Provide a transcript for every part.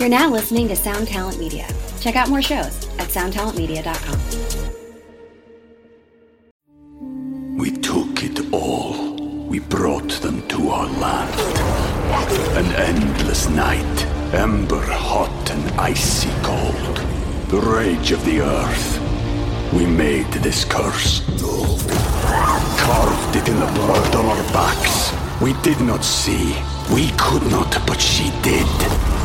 You're now listening to Sound Talent Media. Check out more shows at soundtalentmedia.com. We took it all. We brought them to our land. An endless night, ember hot and icy cold. The rage of the earth. We made this curse. Carved it in the blood on our backs. We did not see. We could not, but she did.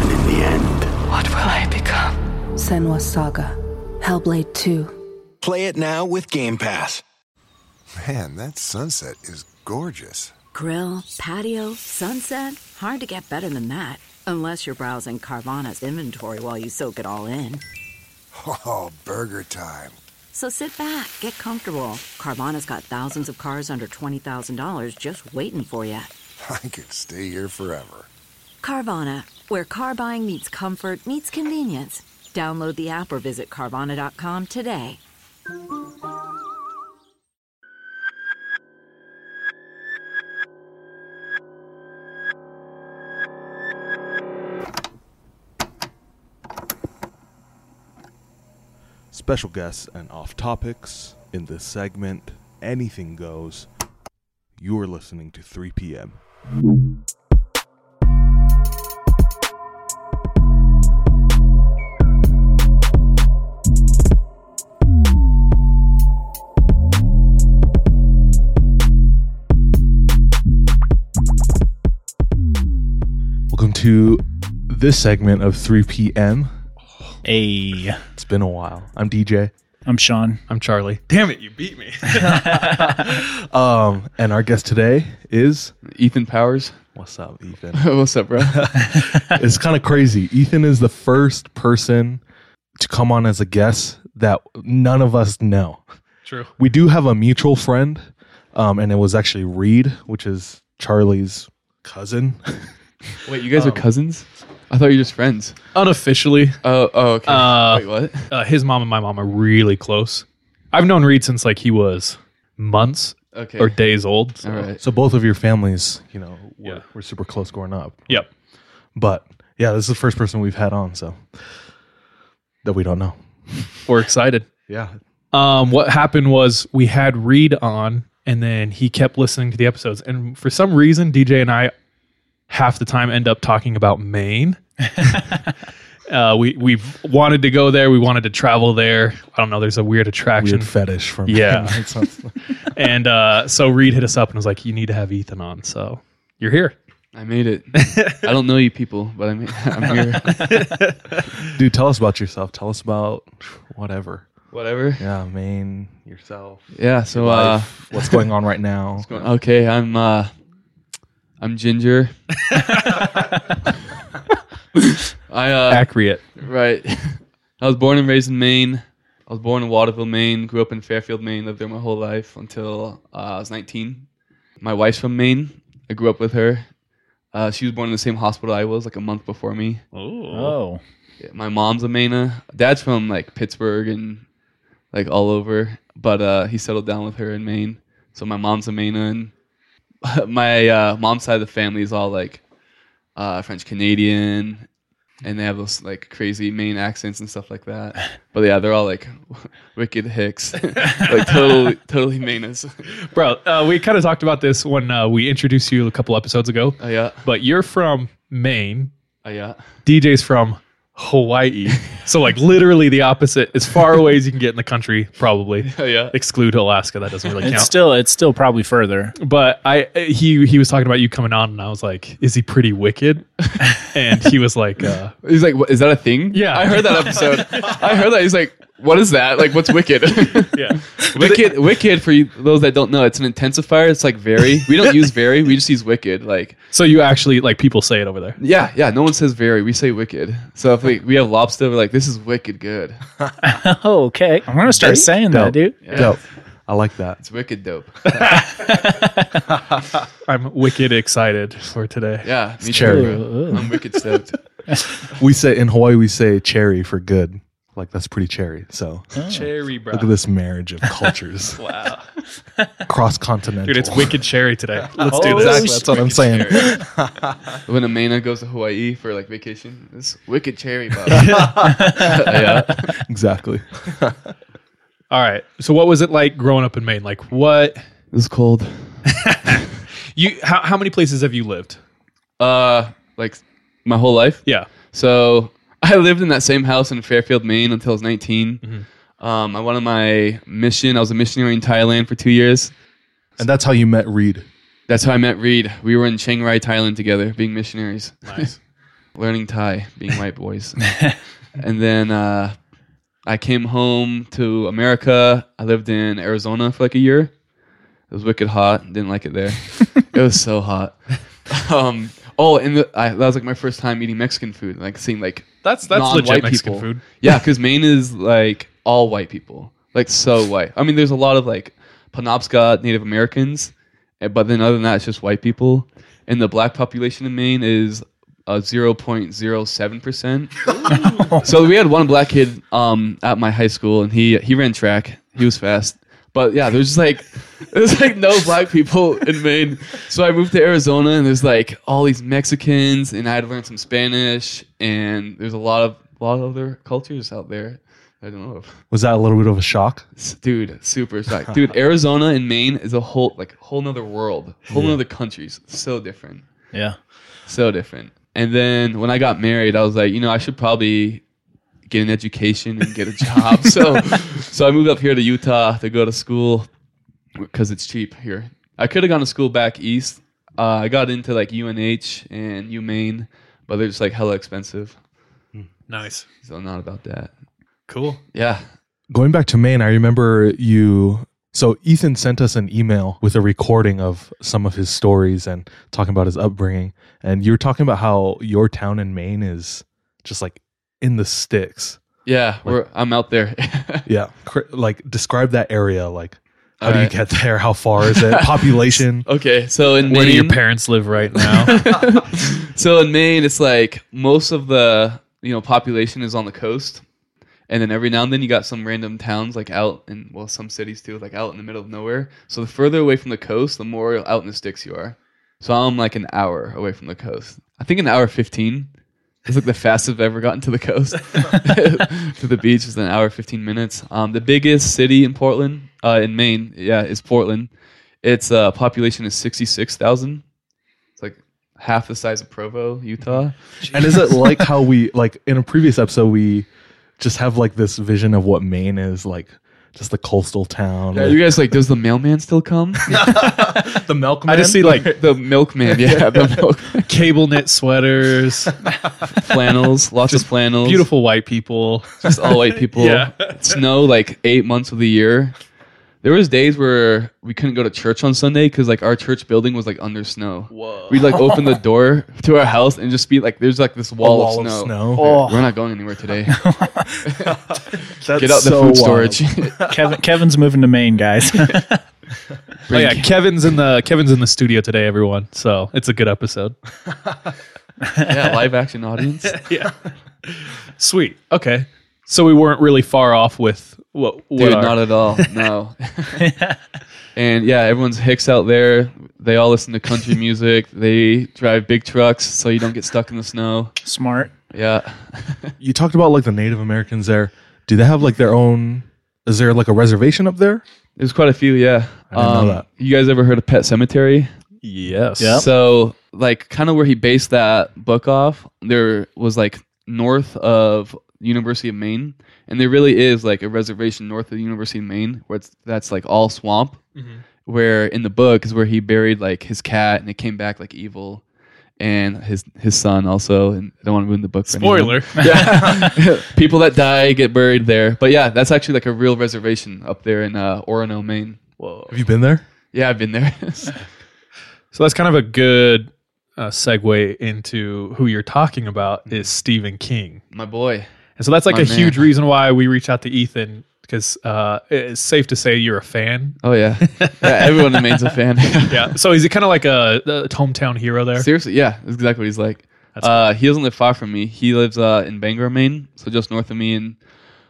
And in the end, What will I become? Senua Saga. Hellblade 2. Play it now with Game Pass. Man, that sunset is gorgeous. Grill, patio, sunset. Hard to get better than that. Unless you're browsing Carvana's inventory while you soak it all in. Oh, burger time. So sit back, get comfortable. Carvana's got thousands of cars under $20,000 just waiting for you. I could stay here forever. Carvana, where car buying meets comfort, meets convenience. Download the app or visit Carvana.com today. Special guests and off topics in this segment. Anything goes. You're listening to 3 p.m. to this segment of 3 p.m. Hey, It's been a while. I'm DJ. I'm Sean. I'm Charlie. Damn it, you beat me. Um, and our guest today is Ethan Powers. what's up, Ethan? What's up, bro? it's kind of crazy. Ethan is the first person to come on as a guest that none of us know. True. We do have a mutual friend, um, and it was actually Reed, which is Charlie's cousin. Wait, you guys are cousins? I thought you were just friends. Unofficially, Oh, oh, okay. Uh, Wait, what? uh, his mom and my mom are really close. I've known Reed since like he was months Okay. or days old. so- All right. So both of your families, you know, were, Yeah. were super close growing up. Yep. But yeah, this is the first person we've had on, so that we don't know. We're excited. Yeah, Um, what happened was we had Reed on, and then he kept listening to the episodes, and for some reason, DJ and I half the time end up talking about Maine. uh, we we wanted to go there. We wanted to travel there. I don't know. There's a weird attraction. weird fetish from Yeah. And uh, so Reed hit us up and was like, "You need to have Ethan on." So you're here. I made it. I don't know you people, but I made, I'm here. Dude, tell us about yourself. Tell us about whatever. Whatever. Yeah, Maine, yourself, Yeah. So, uh, life, what's going on right now. okay, I'm uh, I'm Ginger. I uh, Accurate. Right. I was born and raised in Maine. I was born in Waterville, Maine. Grew up in Fairfield, Maine. Lived there my whole life until uh, I was 19. My wife's from Maine. I grew up with her. Uh, she was born in the same hospital I was, like a month before me. Oh. Yeah, My mom's a Maina. Dad's from like Pittsburgh and like all over, but uh, he settled down with her in Maine. So my mom's a Maina, and my uh, mom's side of the family is all like uh, French Canadian, and they have those like crazy Maine accents and stuff like that. But yeah, they're all like wicked hicks, like totally, totally Mainas. Bro, uh, we kind of talked about this when uh, we introduced you a couple episodes ago. Oh yeah, But you're from Maine. oh yeah. DJ's from Hawaii. so like literally the opposite. As far away as you can get in the country, probably. Oh yeah. Exclude Alaska. That doesn't really It's count. still it's still probably further. but I he he was talking about you coming on, and I was like, "Is he pretty wicked?" and he was like, uh, He's like, what, is that a thing? Yeah. I heard that episode. I heard that. He's like, what is that? Like, what's wicked? "Yeah, wicked, wicked. For you, those that don't know, it's an intensifier. It's like very. We don't use very. We just use wicked. Like, So you actually like people say it over there. yeah, yeah. No one says very. We say wicked. So if we, we have lobster, we're like, this is wicked good. Oh, okay. I'm gonna start saying that, dude. Yeah. Dope. I like that. It's wicked dope. I'm wicked excited for today. Yeah, me cherry. too. bro. I'm wicked stoked. We say in Hawaii we say cherry for good. Like that's pretty cherry. So Cherry, bro. look at this marriage of cultures. Wow. Cross continental. Dude, it's wicked cherry today. Let's do Oh, this. Exactly. That's what I'm saying. when Amena goes to Hawaii for like vacation, it's wicked cherry, Bob. yeah. exactly. All right. So what was it like growing up in Maine? Like what It's cold. you how, how many places have you lived? Uh, like my whole life. Yeah. So I lived in that same house in Fairfield, Maine until I was 19. Um, I went on my mission. I was a missionary in Thailand for two years. And that's how you met Reed. That's how I met Reed. We were in Chiang Rai, Thailand together, being missionaries. Nice. learning Thai, being white boys. and then uh, I came home to America. I lived in Arizona for like a year. It was wicked hot. Didn't like it there. it was so hot. Um, oh, and the, I, that was like my first time eating Mexican food, like seeing like That's that's non-white legit Mexican people. food. Yeah, because Maine is like all white people, like so white. I mean, there's a lot of like Penobscot Native Americans, eh, but then other than that, it's just white people. And the black population in Maine is uh, 0.07 percent. so we had one black kid um, at my high school, and he he ran track. He was fast. But yeah, there's just like there's like no black people in Maine. So I moved to Arizona and there's like all these Mexicans and I had to learn some Spanish and there's a lot of a lot of other cultures out there. I don't know. Was that a little bit of a shock? Dude, super shocked. Dude, Arizona and Maine is a whole like whole nother world. Whole nother countries. So different. Yeah. So different. And then when I got married, I was like, you know, I should probably get an education and get a job. so so I moved up here to Utah to go to school because it's cheap here. I could have gone to school back east. Uh, I got into like UNH and UMaine, but they're just like hella expensive. Nice. So not about that. Cool. Yeah. Going back to Maine, I remember you. So Ethan sent us an email with a recording of some of his stories and talking about his upbringing. And you were talking about how your town in Maine is just like in the sticks. Yeah, we're, I'm out there. Yeah. Cr- Like describe that area. Like how do you get there? How far is it? Population. okay, so in Where do your parents live right now? so in Maine, it's like most of the you know population is on the coast, and then every now and then you got some random towns like out in well some cities too, like out in the middle of nowhere. So the further away from the coast, the more out in the sticks you are. So I'm like an hour away from the coast. I think an hour fifteen. It's like the fastest I've ever gotten to the coast. to the beach is an hour fifteen minutes. Um, the biggest city in Portland, uh, in Maine, yeah, is Portland. Its uh, population is sixty six thousand. It's like half the size of Provo, Utah. and is it like how we like in a previous episode we just have like this vision of what Maine is like just a coastal town. Yeah, with you guys like, does the mailman still come? the milkman. I just see like the milkman, yeah, the milk cable knit sweaters, flannels, lots of flannels, beautiful white people. just all white people. Yeah. snow like eight months of the year. There was days where we couldn't go to church on Sunday because like our church building was like under snow. Whoa. We'd like open the door to our house and just be like, there's like this wall, wall of of snow. snow. Oh, We're not going anywhere today. That's Get out the so food wild. storage. Kevin, Kevin's moving to Maine, guys. Oh yeah, Kevin's in the Kevin's in the studio today, everyone. So it's a good episode. yeah, live action audience. yeah. Sweet. Okay. So we weren't really far off with what, what Dude, our- not at all. No. and yeah, everyone's hicks out there. They all listen to country music. They drive big trucks so you don't get stuck in the snow. Smart. Yeah. You talked about like the Native Americans there. Do they have like their own? Is there like a reservation up there? There's quite a few, yeah. Um, I didn't know that. You guys ever heard of Pet Sematary? Yes. Yep. So, like, kind of where he based that book off, there was like north of University of Maine, and there really is like a reservation north of the University of Maine where it's that's like all swamp. Mm-hmm. Where in the book is where he buried like his cat, and it came back like evil, and his his son also. And I don't want to ruin the book. for. Spoiler. Yeah, people that die get buried there. But yeah, that's actually like a real reservation up there in uh, Orono, Maine. Whoa. Have you been there? Yeah, I've been there. So that's kind of a good uh, segue into who you're talking about is Stephen King. My boy. And so that's like My a man. huge reason why we reach out to Ethan because uh, it's safe to say you're a fan. Oh yeah, yeah. Everyone in Maine's a fan. Yeah. So is he kind of like a, a hometown hero there? Seriously, yeah, that's exactly what he's like. Uh, he doesn't live far from me. He lives uh, in Bangor, Maine, so just north of me. And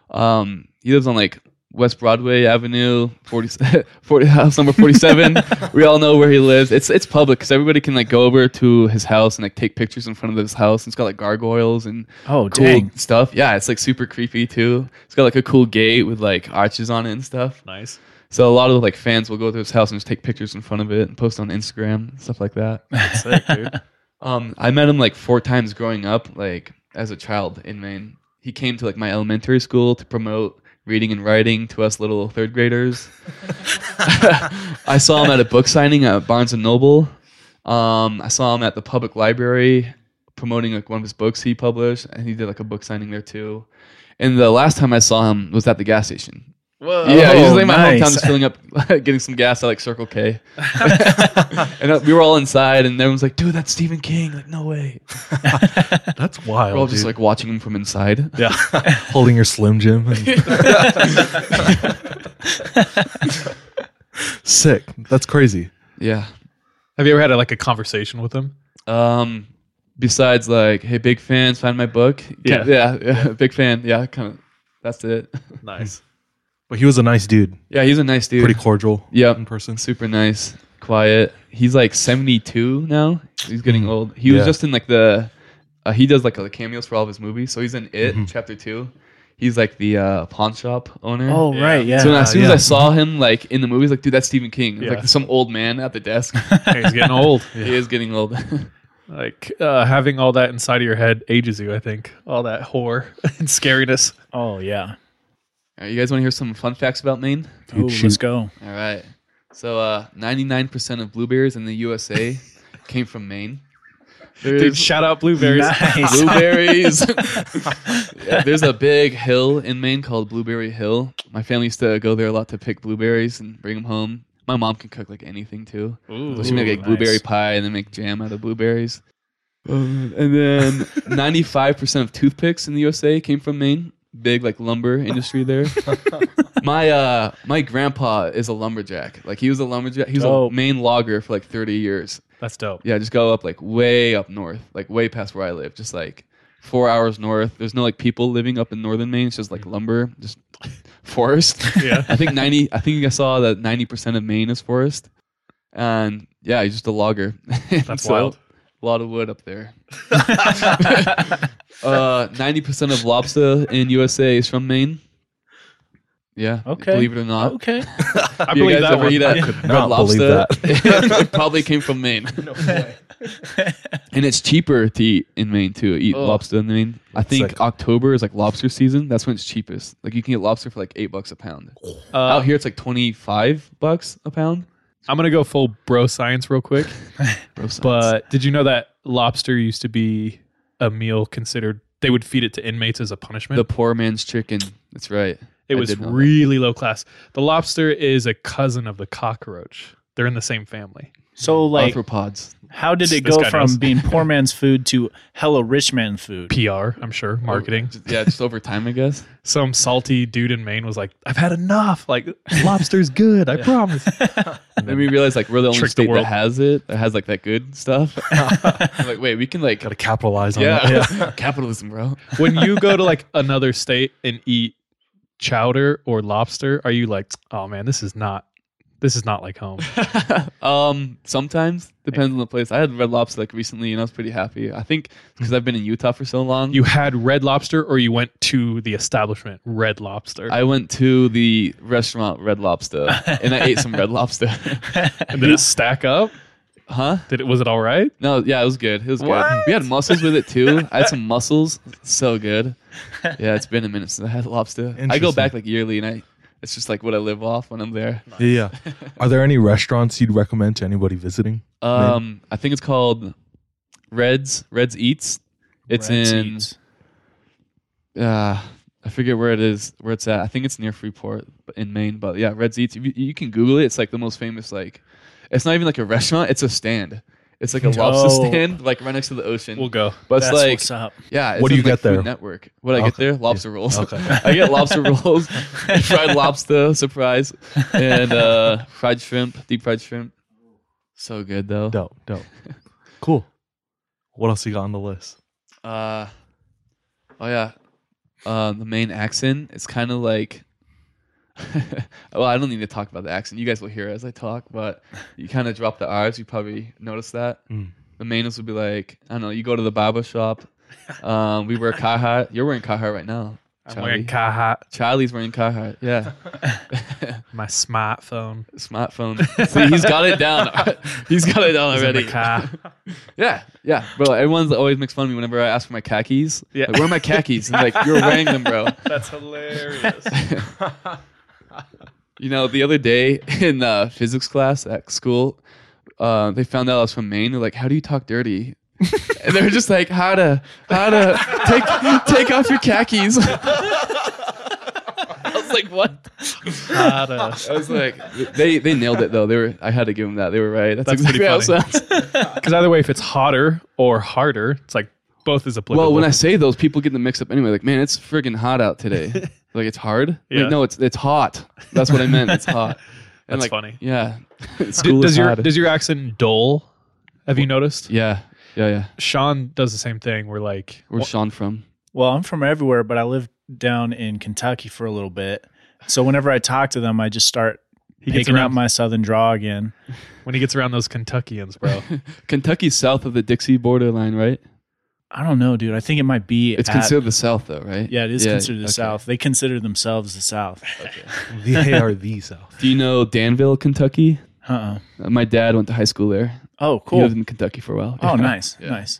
Um, he lives on like West Broadway Avenue, 40, 40 house number 47. we all know where he lives. It's it's public because everybody can like go over to his house and like take pictures in front of his house. And it's got like gargoyles and Oh, cool dang. stuff. Yeah, it's like super creepy too. It's got like a cool gate with like arches on it and stuff. Nice. So a lot of like fans will go to his house and just take pictures in front of it and post on Instagram and stuff like that. Sick, dude. Um, I met him like four times growing up, like as a child in Maine. He came to like my elementary school to promote reading and writing to us little third graders. I saw him at a book signing at Barnes and Noble. Um, I saw him at the public library promoting like one of his books he published, and he did like a book signing there too. And the last time I saw him was at the gas station. Whoa. Yeah, Oh, usually my hometown nice. is filling up, getting some gas at like Circle K. and uh, we were all inside, and everyone's like, "Dude, that's Stephen King!" Like, no way. That's wild. We're all just like watching him from inside. yeah, holding your Slim Jim. and- Sick. That's crazy. Yeah. Have you ever had like a conversation with him? Um. Besides, like, hey, big fans, find my book. Yeah. yeah, yeah, big fan. Yeah, kind of. That's it. Nice. But he was a nice dude. Yeah, he's a nice dude. Pretty cordial. Yep. in person. super nice, quiet. He's like 72 now. He's getting Mhm. old. He was Yeah. just in like the uh, he does like the cameos for all of his movies. So he's in It Mhm. Chapter 2. He's like the uh, pawn shop owner. Oh, right. Yeah. So as soon as yeah. I saw him like in the movies, like dude, that's Stephen King. It's Yeah. Like some old man at the desk. Hey, he's getting old. He is getting old. Like uh, having all that inside of your head ages you. I think all that horror and scariness. oh, yeah. All right, you guys want to hear some fun facts about Maine? Oh, let's go. All right. So, uh, 99% of blueberries in the USA came from Maine. Dude, shout out blueberries. Nice. blueberries. Yeah, there's a big hill in Maine called Blueberry Hill. My family used to go there a lot to pick blueberries and bring them home. My mom can cook like anything too. Ooh, So she make like nice. blueberry pie and then make jam out of blueberries. Um, and then 95% of toothpicks in the USA came from Maine. Big like lumber industry there. my uh my grandpa is a lumberjack. Like he was a lumberjack. He was Dope. a Maine logger for like 30 years. That's dope. Yeah, just go up like way up north, like way past where I live. Just like four hours north. There's no like people living up in northern Maine. It's just like lumber, just forest. Yeah. I think ninety. I think I saw that ninety percent of Maine is forest, and yeah, he's just a logger. That's wild. A lot of wood up there. uh, ninety percent of lobster in USA is from Maine. Yeah. Okay. Believe it or not. Okay. I You believe guys that ever one. eat a Yeah. red not believe lobster? it probably came from Maine. and it's cheaper to eat in Maine too. Eat Oh. lobster in Maine. I think Sick. October is like lobster season. That's when it's cheapest. Like you can get lobster for like eight bucks a pound. Uh, Out here it's like twenty five bucks a pound. I'm gonna go full bro science real quick. Bro science. But did you know that lobster used to be a meal considered? They would feed it to inmates as a punishment. the poor man's chicken. That's right. it I was did know that. really low class. The lobster is a cousin of the cockroach. They're in the same family. So, like, arthropods. How did it This go guy from knows. being poor man's food to hella rich man food? PR, I'm sure, marketing. Just- yeah, just over time, I guess. Some salty dude in Maine was like, "I've had enough. Like, lobster's good. I promise." And then we realized like we're the only Trick the state that has it. That has like that good stuff. I'm like, wait, we can like Got to capitalize on that. yeah, capitalism, bro. when you go to like another state and eat chowder or lobster, are you like, "Oh man, this is not, this is not like home." um, sometimes depends on the place. I had red lobster like recently, and I was pretty happy. I think because I've been in Utah for so long. You had red lobster, or you went to the establishment Red Lobster, I went to the restaurant Red Lobster, and I ate some red lobster. and did it stack up? huh? Did it? Was it all right? No, yeah, it was good. It was good. What? We had mussels with it too. I had some mussels. So good. Yeah, it's been a minute since I had lobster. I go Interesting. back like yearly, and I. It's just like what I live off when I'm there. Yeah, yeah. Are there any restaurants you'd recommend to anybody visiting? Um, I think it's called Reds Reds Eats. It's Reds in Eats. uh I forget where it is, where it's at. I think it's near Freeport in Maine. But yeah, Reds Eats. You, you can Google it. It's like the most famous. Like, it's not even like a restaurant. It's a stand. It's like a lobster Oh. stand, like right next to the ocean. We'll go. But it's That's like, what's up. yeah. It's What do you like, get there? Network. What do I get Okay. there? Lobster rolls. Okay. I get lobster rolls, fried lobster, surprise, and uh, fried shrimp, deep fried shrimp. So good though. Dope, dope. Cool. What else you got on the list? Uh, oh yeah, uh, the Maine accent It's kind of like. well, I don't need to talk about the accent. You guys will hear as I talk, but you kind of drop the R's. You probably notice that. Mm. The mainers would be like, I don't know. You go to the barber shop. Um, we wear Carhartt. You're wearing Carhartt right now. I'm wearing Carhartt. Charlie's wearing Carhartt. Yeah, My smartphone. smartphone. See, he's got it down. he's got it down in already. car. Yeah, yeah, bro. Everyone's always makes fun of me whenever I ask for my khakis. Yeah. like, where are my khakis? And like, you're wearing them, bro. That's hilarious. You know, the other day in uh, physics class at school, uh, they found out I was from Maine. They're like, "How do you talk dirty?" and they were just like, "How to, how to take take off your khakis." I was like, "What?" I was like, "They they nailed it though. They were. I had to give them that. They were right. That's, That's exactly how it sounds." Because either way, if it's hotter or harder, it's like both is applicable. Well, when I say those, people get them mixed up anyway. Like, man, it's friggin' hot out today. like, it's hard. Yeah. Like, no, it's it's hot. That's what I meant. It's hot. And, That's like, funny. Yeah. School does is your hot. does your accent dull? Have you noticed? yeah, yeah, yeah. Sean does the same thing. We're like, Where's Sean from? Well, I'm from everywhere, but I lived down in Kentucky for a little bit. So whenever I talk to them, I just start He gets picking around- up my southern draw again. when he gets around those Kentuckians, bro. Kentucky's south of the Dixie borderline, right? I don't know, dude. I think it might be. It's at- considered the South, though, right? Yeah, it is considered the okay. South. They consider themselves the South. they are the South. Do you know Danville, Kentucky? Uh-uh. Uh, my dad went to high school there. Oh, He cool. lived in Kentucky for a while. Oh, Yeah. nice, Yeah. nice.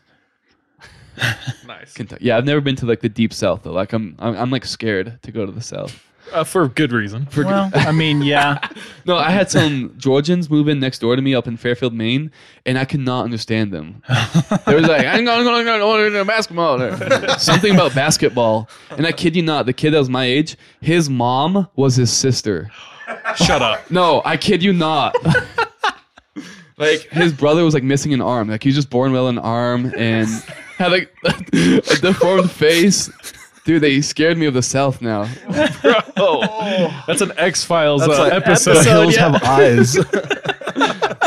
nice. Kentucky. Yeah, I've never been to like the deep South though. Like I'm, I'm, I'm like scared to go to the South. Uh, for good reason. For Well, I mean, yeah. no, I had some Georgians move in next door to me up in Fairfield, Maine, and I could not understand them. They was like, "I'm going to go to basketball." or Something about basketball, and I kid you not, the kid that was my age, his mom was his sister. Shut up. No, I kid you not. like his brother was like missing an arm. Like he was just born without an arm and had like a deformed face. Dude, they scared me of the South now. Bro, that's an X Files uh, That's like- episode. The hills have eyes.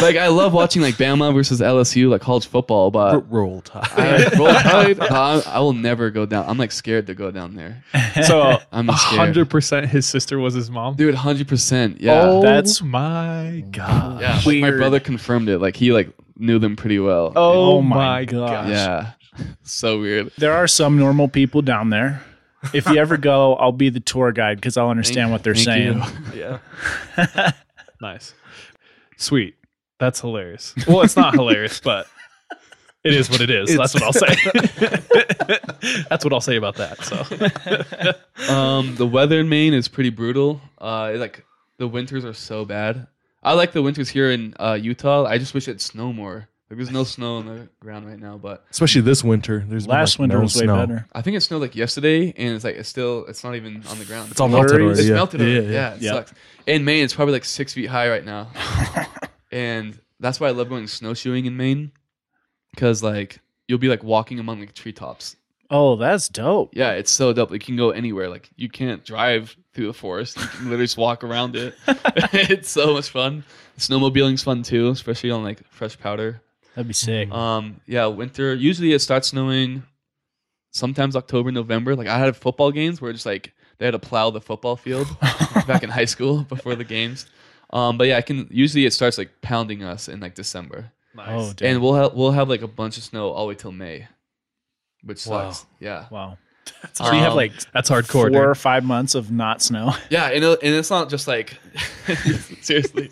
Like I love watching like Bama versus LSU, like college football, but Roll Tide. I, Roll Tide, I, I will never go down. I'm like scared to go down there, So I'm a hundred percent his sister was his mom. dude. Hundred percent, yeah, oh, That's- my god. yeah. like, my brother confirmed it. Like he like knew them pretty well. Oh, Oh my my gosh. god. yeah, so weird. There are some normal people down there. If you ever go, I'll be the tour guide because I'll understand what they're Thank saying. you. Yeah. nice. Sweet. That's hilarious. Well, it's not hilarious, but it is what it is. That's what I'll say. That's what I'll say about that. So Um, the weather in Maine is pretty brutal. Uh, like the winters are so bad. I like the winters here in uh, Utah. I just wish it'd snow more. Like there's no snow on the ground right now, but Especially this winter. There's been, Last like, winter no was way snow. better. I think it snowed like yesterday, and it's like it's still it's not even on the ground. It's all melted Flurries. already. It's yeah. melted. already. Yeah, Yeah, it Yeah. sucks. In Maine, it's probably like six feet high right now, and that's why I love going snowshoeing in Maine, because like you'll be like walking among like treetops. Oh, that's dope. Yeah, it's so dope. Like, you can go anywhere. Like you can't drive through the forest. You can literally just walk around it. it's so much fun. Snowmobiling's fun too, especially on like fresh powder. That'd be sick. Um, yeah, winter. Usually it starts snowing. Sometimes October, November. Like I had football games where just like they had to plow the football field back in high school before the games. Um, but yeah, I can. Usually it starts like pounding us in like December, Oh, and we'll have we'll have like a bunch of snow all the way till May, which Wow. sucks. Yeah, wow. So you have Um, like that's hardcore. four dude. or five months of not snow. Yeah, and, it'll, and it's not just like seriously.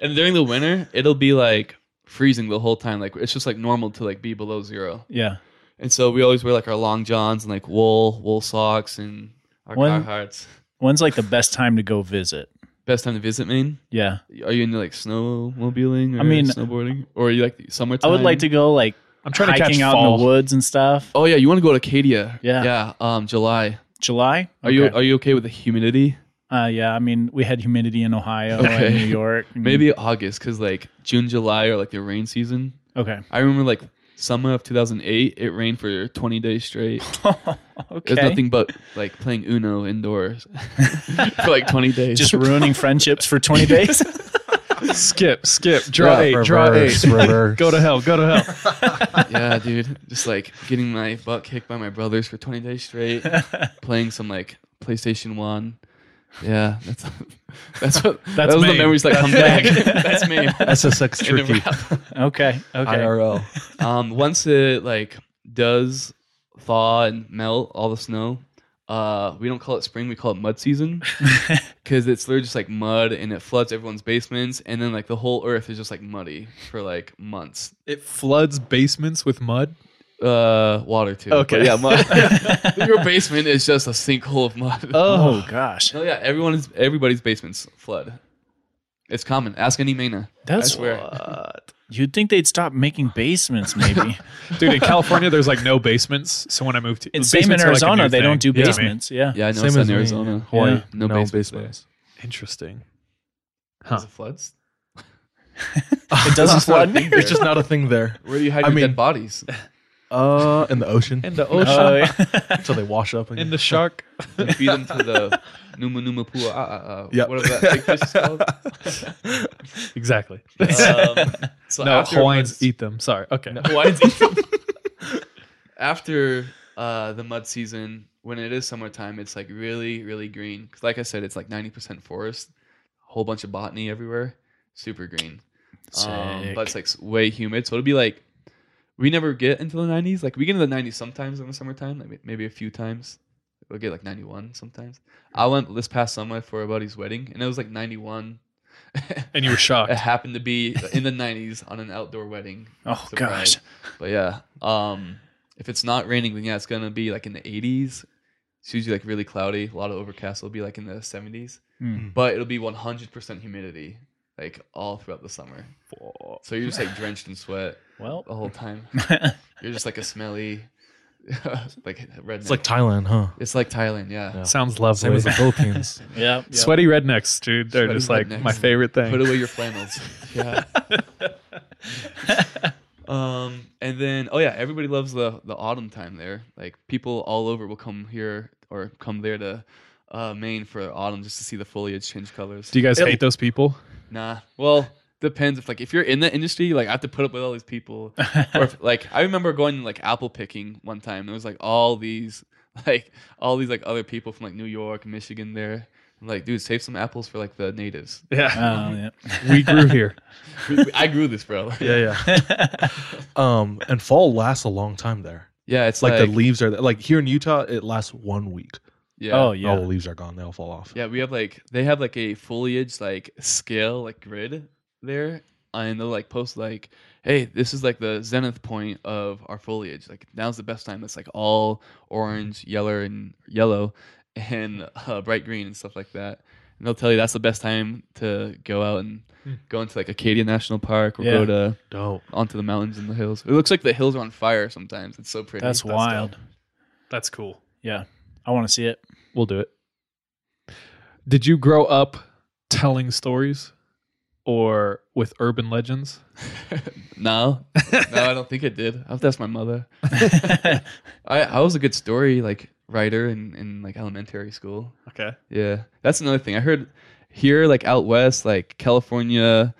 and during the winter, it'll be like freezing the whole time. Like it's just like normal to like be below zero. yeah. And so we always wear like our long johns and like wool wool socks and our When- Carhartts. When's like the best time to go visit? Best time to visit Maine? Yeah. Are you into like snowmobiling or I mean- snowboarding? Or are you like summertime? I would like to go like I'm trying to catch hiking out fall. in the woods and stuff. Oh yeah, you want to go to Acadia? Yeah. Yeah. Um, July. July? Are you are you okay with the humidity? Uh, yeah, I mean, we had humidity in Ohio Okay. and New York. Maybe August, because like June, July are like the rain season. Okay. I remember like summer of 2008, it rained for 20 days straight. okay. There's nothing but like playing Uno indoors for like 20 days. Just ruining friendships for 20 days. skip, skip, draw Yeah, eight, draw eight, reverse, reverse. go to hell, go to hell. yeah, dude. Just like getting my butt kicked by my brothers for 20 days straight, playing some like PlayStation One. Yeah, that's that's what That's those are the memories that come back. that's me. SSX In a tricky. Okay. Okay. IRL. um, once it like does thaw and melt all the snow, uh, we don't call it spring, we call it mud season because it's literally just like mud and it floods everyone's basements, and then like the whole earth is just like muddy for like months. It floods basements with mud. Uh, water too. Okay. But yeah, mud. Your basement is just a sinkhole of mud. Oh gosh. No, yeah, everyone is everybody's basements flood. It's common. Ask any Mana. That's I swear. You'd think they'd stop making basements, maybe. Dude, in California, there's like no basements. So when I moved to It's same in basements are, like, a Arizona. new they don't do thing. Yeah. basements. Yeah. Yeah, I know Same it's as in me. Arizona. Hawaii. Yeah. No, No basements. basements. Interesting. Because it floods. It doesn't flood. It's just not a thing there. Where do you hide I your mean- dead bodies? Uh, in the ocean. In the ocean, Oh, yeah. until they wash up. in the shark. You feed them to the Numa Numa Pua. Uh, uh, uh, Yep. Whatever that big fish is called. exactly. Um, so no, after Hawaiians eat them. Sorry. Okay. No, Hawaiians eat them. after uh, the mud season, when it is summertime, it's like really, really green. Because, like I said, it's like 90% forest, a whole bunch of botany everywhere, super green. Um, but it's like way humid. So it'll be like, we never get into the 90s. Like, we get into the 90s sometimes in the summertime, like maybe a few times. We'll get like 91 sometimes. I went this past summer for a buddy's wedding, and it was like 91. And you were shocked. It happened to be in the 90s on an outdoor wedding. Oh Surprise. gosh. But yeah, um, if it's not raining, then yeah, it's gonna be like in the 80s. It's usually like really cloudy. A lot of overcast. It'll be like in the 70s, Hmm. but it'll be 100% humidity like all throughout the summer. So you're just like drenched in sweat Well, the whole time. You're just like a smelly, like redneck. It's like Thailand, huh? It's like Thailand, yeah. Yeah. Sounds Same lovely. as the Philippines. yeah. Sweaty rednecks, dude. They're Sweaty just like my favorite thing. Put away your flannels. Yeah. um, and then oh yeah, everybody loves the the autumn time there. Like people all over will come here or come there to uh, Maine for autumn just to see the foliage change colors. Do you guys hate those people? Nah. Well, depends if like if you're in the industry, like I have to put up with all these people. or if, like I remember going like apple picking one time. There was like all these like all these like other people from like New York, Michigan there. I'm like, dude, save some apples for like the natives. Yeah. Oh, yeah. we grew here. We- we- I grew this, bro. yeah, yeah. um, and fall lasts a long time there. Yeah, it's Like, like, the leaves are like here in Utah, it lasts one week. yeah. Oh yeah. All the leaves are gone; they'll fall off. Yeah, we have like they have like a foliage like scale like grid there, and they'll like post like, hey, this is like the zenith point of our foliage. Like now's the best time. It's like all orange, yellow, and yellow, and uh, bright green and stuff like that. And they'll tell you that's the best time to go out and go into like Acadia National Park or Yeah. go to Dope. onto the mountains and the hills. It looks like the hills are on fire sometimes. It's so pretty. That's wild. That's cool. Yeah. I want to see it. We'll do it. Did you grow up telling stories or with urban legends? No, no, I don't think it did. I have to ask my mother. I I was a good story like writer in in like elementary school. Okay. Yeah, that's another thing I heard here, like out west, like California,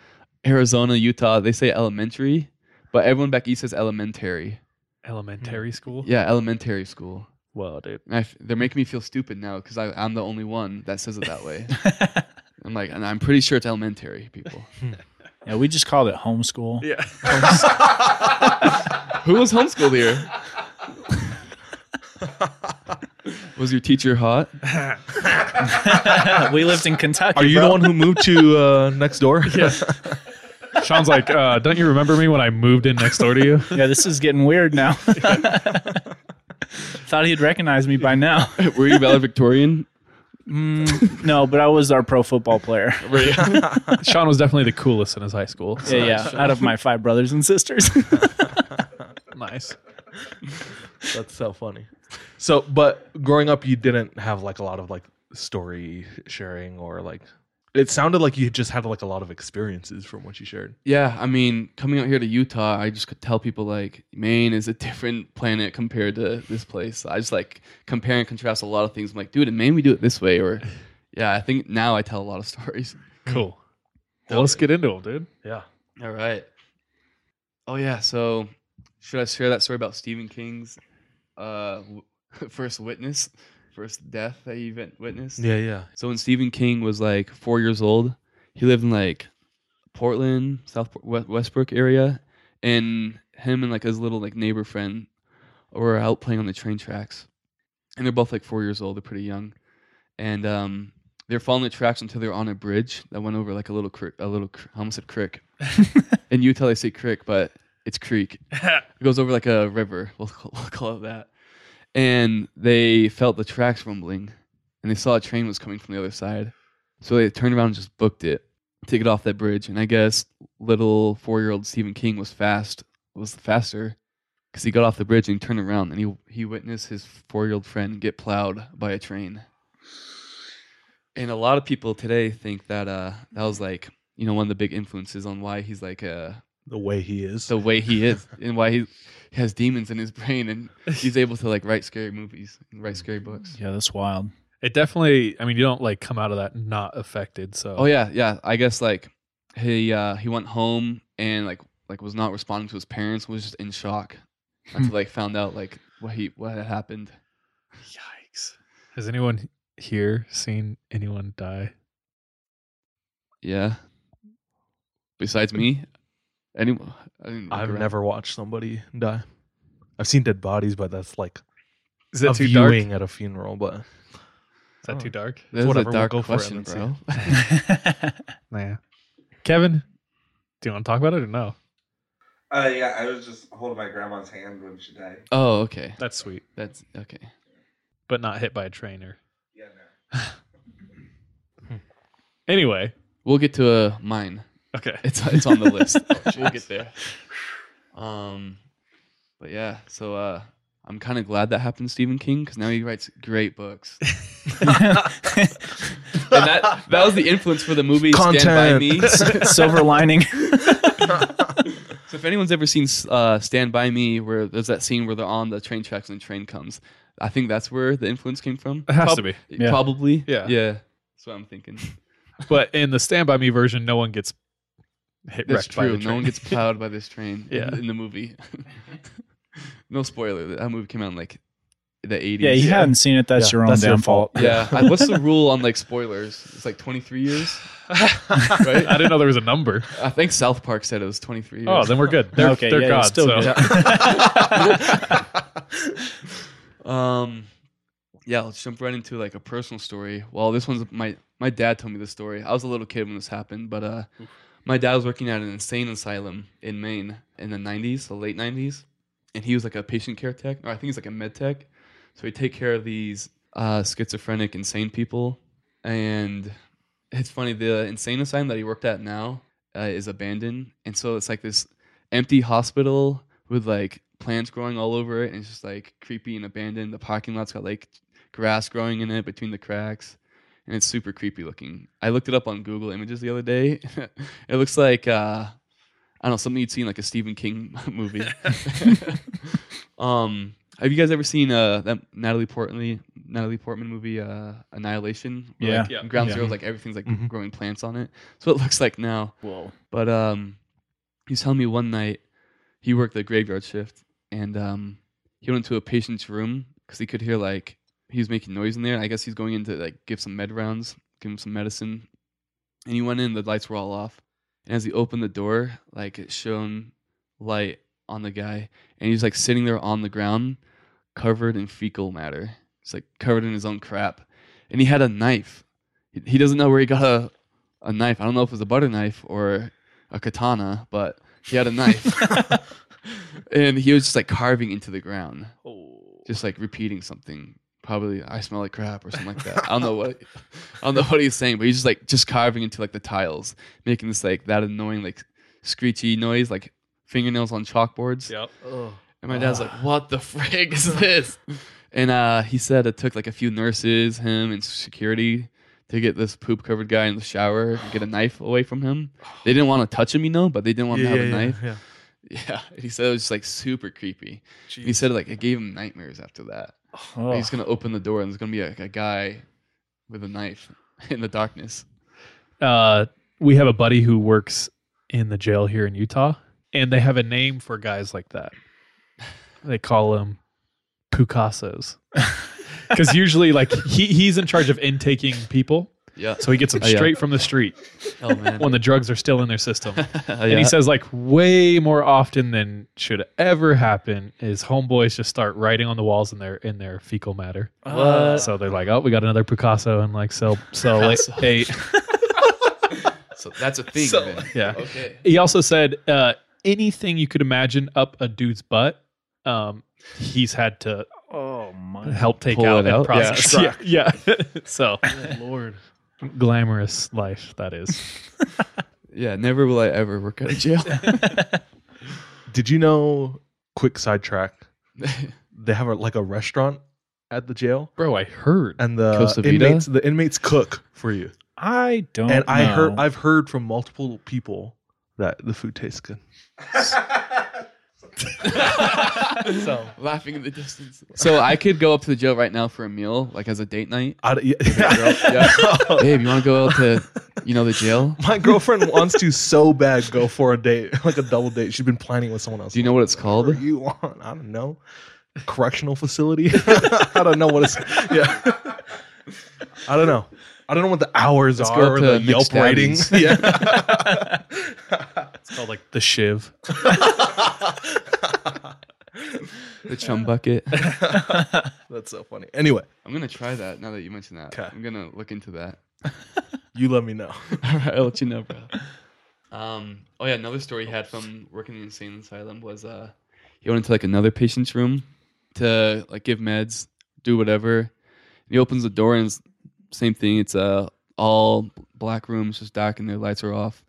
Arizona, Utah. They say elementary, but everyone back east says elementary. Elementary hmm. school? Yeah, elementary school. Well, dude. And I f- they're making me feel stupid now because I'm the only one that says it that way. I'm like, and I'm pretty sure it's elementary people. Yeah, we just called it homeschool. Yeah. Who was homeschooled here? was your teacher hot? we lived in Kentucky. Are you bro. the one who moved to uh, next door? Yeah. Sean's like, uh, don't you remember me when I moved in next door to you? Yeah, this is getting weird now. Thought he'd recognize me by now. Were you valedictorian? Mm, no, but I was our pro football player. Sean was definitely the coolest in his high school. so- Yeah, yeah. Out of my five brothers and sisters. Nice. That's so funny. So, but growing up, you didn't have like a lot of like story sharing or like. It sounded like you just had like a lot of experiences from what you shared. Yeah, I mean, coming out here to Utah, I just could tell people like Maine is a different planet compared to this place. I just like compare and contrast a lot of things. I'm like, dude, in Maine we do it this way, or yeah, I think now I tell a lot of stories. Cool. Well, let's get into them, dude. Yeah. All right. Oh yeah. So should I share that story about Stephen King's uh, first witness, first death that he wit- witnessed? Yeah, yeah. So when Stephen King was like four years old, he lived in like Portland, South West- Westbrook area, and him and like his little like neighbor friend were out playing on the train tracks, and they're both like four years old. They're pretty young, and um, they're following the tracks until they're on a bridge that went over like a little creek, a little cr- I almost said crick. In Utah they say crick, but it's creek. it goes over like a river. We'll we'll call it that. And they felt the tracks rumbling, and they saw a train was coming from the other side. So they turned around and just booked it to get off that bridge. And I guess little four-year-old Stephen King was fast, was faster, because he got off the bridge and he turned around and he he witnessed his four-year-old friend get plowed by a train. And a lot of people today think that uh that was like you know one of the big influences on why he's like uh The way he is. the way he is and why he has demons in his brain and he's able to like write scary movies and write scary books. Yeah, that's wild. It definitely. I mean, you don't like come out of that not affected. So. Oh yeah, yeah. I guess like he uh he went home and like like was not responding to his parents, was just in shock until like found out like what he what had happened. Yikes! Has anyone here seen anyone die? Yeah. Besides me, anyone I didn't look I've around. never watched somebody die. I've seen dead bodies, but that's like Is that a too dark? viewing at a funeral. But Is that too dark? That is whatever, a we'll dark go for it question, bro. Nah. Kevin, do you want to talk about it or no? Uh, yeah, I was just holding my grandma's hand when she died. oh, okay. That's sweet, That's okay. but not hit by a train or. Yeah, no. Anyway, We'll get to uh, mine. Okay. It's it's on the list. we'll get there. Um, but yeah, so uh, I'm kind of glad that happened to Stephen King because now he writes great books. and that that was the influence for the movie Stand by Me. Silver lining. So if anyone's ever seen uh, Stand by Me, where there's that scene where they're on the train tracks and the train comes, I think that's where the influence came from. It has to be. Yeah. Probably. Yeah. Yeah. That's what I'm thinking. But in the Stand By Me version, no one gets hit That's wrecked by true. the No one gets plowed by this train Yeah. in, in the movie. no spoiler. That movie came out in like the 80s. yeah, you hadn't seen it. That's Yeah, your own that's your downfall. fault. Yeah. I- what's the rule on like spoilers? It's like 23 years. right? I didn't know there was a number. I think South Park said it was 23 years. Oh, then we're good. They're, Okay, they're yeah, God. still so. good. Um, yeah, let's jump right into like a personal story. Well, this one's my my dad told me this story. I was a little kid when this happened, but uh, my dad was working at an insane asylum in Maine in the '90s, the late '90s, and he was like a patient care tech, or I think he's like a med tech. So he'd take care of these uh, schizophrenic, insane people. And it's funny, the insane asylum that he worked at now uh, is abandoned, and so it's like this empty hospital with like plants growing all over it, and it's just like creepy and abandoned. The parking lot's got like grass growing in it between the cracks, and it's super creepy looking. I looked it up on Google Images the other day. it looks like uh, I don't know something you'd see in like a Stephen King movie. um, have you guys ever seen uh that Natalie Portman Natalie Portman movie uh, Annihilation? Where, Yeah. like, Yeah. Ground Yeah. Zero, like everything's like Mhm. growing plants on it. So it looks like now. Whoa. But um, he's telling me one night he worked the graveyard shift, and um, he went into a patient's room because he could hear like he was making noise in there. I guess he's going in to like give some med rounds, give him some medicine, and he went in. The lights were all off, and as he opened the door, like it shone light on the guy, and he's like sitting there on the ground, covered in fecal matter. He's like covered in his own crap, and he had a knife. He, doesn't know where he got a a knife. I don't know if it was a butter knife or a katana, but he had a knife. and he was just like carving into the ground. Oh. Just like repeating something. Probably I smell like crap or something like that. I don't know what I don't know what he's saying, but he's just like just carving into like the tiles, making this like that annoying like screechy noise, like fingernails on chalkboards. Yep. And my dad's like, "What the frig is this?" And uh, he said it took like a few nurses, him, and security to get this poop covered guy in the shower, and get a knife away from him. They didn't want to touch him, you know, but they didn't want yeah, to have yeah, a knife. Yeah. Yeah, he said it was just like super creepy. He said like it gave him nightmares after that. Oh. He's gonna open the door and there's gonna be like a guy with a knife in the darkness. Uh, we have a buddy who works in the jail here in Utah, and they have a name for guys like that. They call them Picassos. Because usually, like he, he's in charge of intaking people. Yeah. So he gets them yeah. straight from the street Oh man. when the drugs are still in their system. And he says, like, way more often than should ever happen is homeboys just start writing on the walls in their in their fecal matter. What? So they're like, oh, we got another Picasso and like cell cell eight. Eight. So that's a thing. So- then. Yeah. Okay. He also said uh, anything you could imagine up a dude's butt, um, he's had to Oh my! help take Pull out it and out? process. Yeah. Yeah. yeah. so Lord. Glamorous life that is. Yeah. Never will I ever work at a jail. Did you know? Quick sidetrack. They have a, like a restaurant at the jail, Bro, I heard. and the Costa Vida? inmates the inmates cook for you. I don't. and I know. heard I've heard from multiple people that the food tastes good. so Laughing in the distance. So I could go up to the jail right now for a meal, like as a date night. I, yeah, Yeah. Babe, you want to go out to, you know, the jail? my girlfriend wants to so bad go for a date, like a double date. She's been planning with someone else. Do you know what it's called? Whatever you want? I don't know. Correctional facility. I don't know what it's. Yeah. I don't know. I don't know what the hours Let's are or the Yelp ratings. Yeah. It's called like the Shiv. The chum bucket. That's so funny. Anyway, I'm gonna try that now that you mentioned that. 'Kay. I'm gonna look into that. you let me know. All right, I'll let you know, bro. Um. Oh yeah, another story he had from working in the insane asylum was uh he went into like another patient's room to like give meds, do whatever. he opens the door and it's same thing. It's uh all black rooms, just dark, and their lights are off.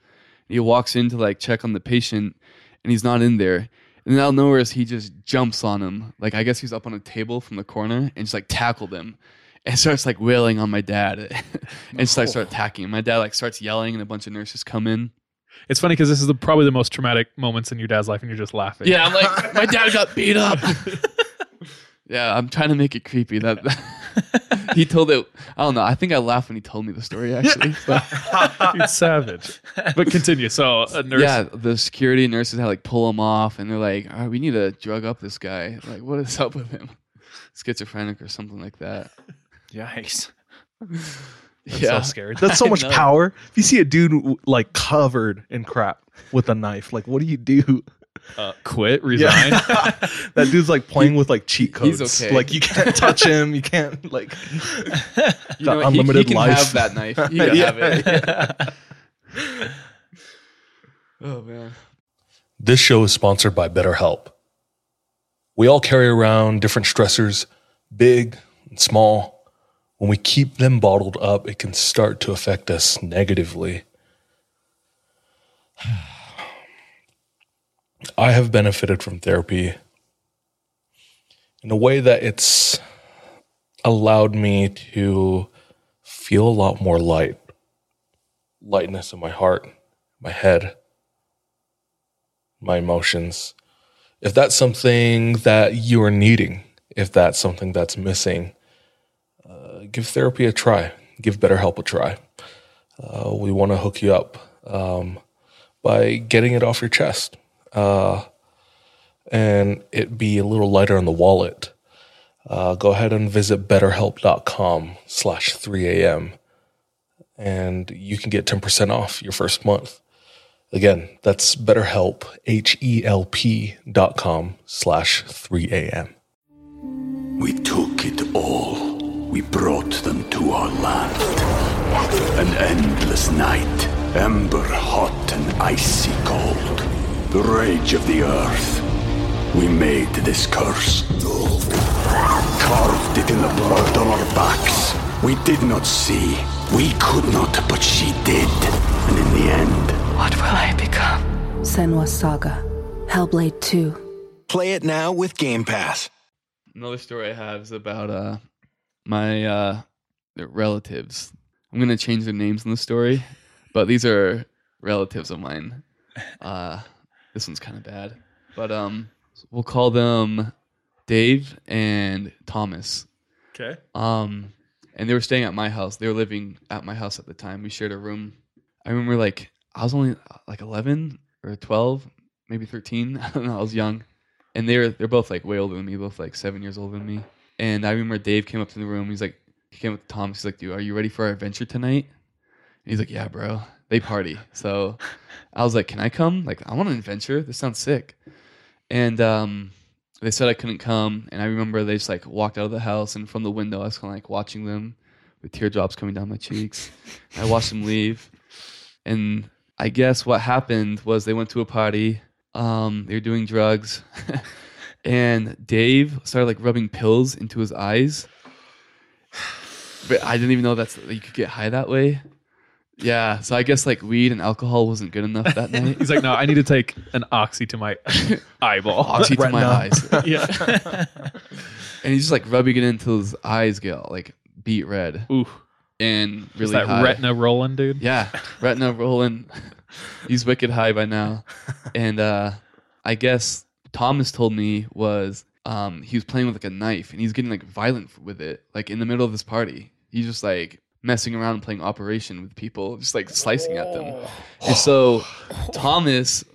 he walks in to like check on the patient, and he's not in there. And then out of nowhere, he just jumps on him. Like I guess he's up on a table from the corner and just like tackled him, and starts like wailing on my dad, and just like start attacking him. My dad like starts yelling, and a bunch of nurses come in. It's funny because this is the, probably the most traumatic moments in your dad's life, and you're just laughing. Yeah, I'm like, my dad got beat up. yeah, I'm trying to make it creepy. That he told it. I don't know. I think I laughed when he told me the story. Actually, but, You're savage. But continue. So a nurse. yeah, the security nurses had like pull him off, and they're like, All right, "We need to drug up this guy. Like, what is up with him? Schizophrenic or something like that." Yikes. That's yeah, so scary. That's so I much know. power. If you see a dude like covered in crap with a knife, like what do you do? Uh, quit. Resign. that dude's like playing with like cheat He's codes. okay. Like you can't touch him. You can't like. you know, got what? He- unlimited he, can life. have that knife. You can Yeah. have it. oh man. This show is sponsored by BetterHelp. We all carry around different stressors, big and small. When we keep them bottled up, it can start to affect us negatively. I have benefited from therapy in a way that it's allowed me to feel a lot more light, lightness in my heart, my head my emotions. If that's something that you are needing, if that's something that's missing, uh, give therapy a try. Give BetterHelp a try. Uh, we want to hook you up um, by getting it off your chest uh, and it be a little lighter on the wallet. Uh, go ahead and visit betterhelp.com slash 3am and you can get 10% off your first month. Again, that's BetterHelp, H-E-L-P dot com slash 3am. We took it all. We brought them to our land. An endless night, ember hot and icy cold. The rage of the earth. We made this curse. Carved it in the blood on our backs. We did not see. We could not, but she did. And in the end, What will I become? Senua Saga. Hellblade 2. Play it now with Game Pass. Another story I have is about uh my uh relatives. I'm gonna change their names in the story, but these are relatives of mine. Uh this one's kind of bad, but um we'll call them Dave and Thomas. Okay. Um and they were staying at my house. They were living at my house at the time. We shared a room. I remember like I was only like 11 or 12, maybe 13. I don't know. I was young, and they're they're both like way older than me, both like seven years older than me. And I remember Dave came up to the room. He's like, he came up to Tom. He's like, "Dude, are you ready for our adventure tonight?" And he's like, "Yeah, bro." They party, so I was like, "Can I come? Like, I want an adventure. This sounds sick." And um, they said I couldn't come, and I remember they just like walked out of the house, and from the window, I was kind of like watching them with teardrops coming down my cheeks. I watched them leave, and I guess what happened was they went to a party. Um, they were doing drugs, and Dave started like rubbing pills into his eyes. But I didn't even know that's you could get high that way. Yeah, so I guess like weed and alcohol wasn't good enough that night. He's like, no, I need to take an oxy to my eyeball. Oxy to my eyes. yeah. and he's just like rubbing it until his eyes get like beat red. Ooh. And Is really that high. retina rolling, dude? Yeah, retina rolling. He's wicked high by now. And uh I guess Thomas told me was um he was playing with like a knife and he's getting like violent with it like in the middle of this party. He's just like messing around and playing operation with people, just like slicing at them. And so Thomas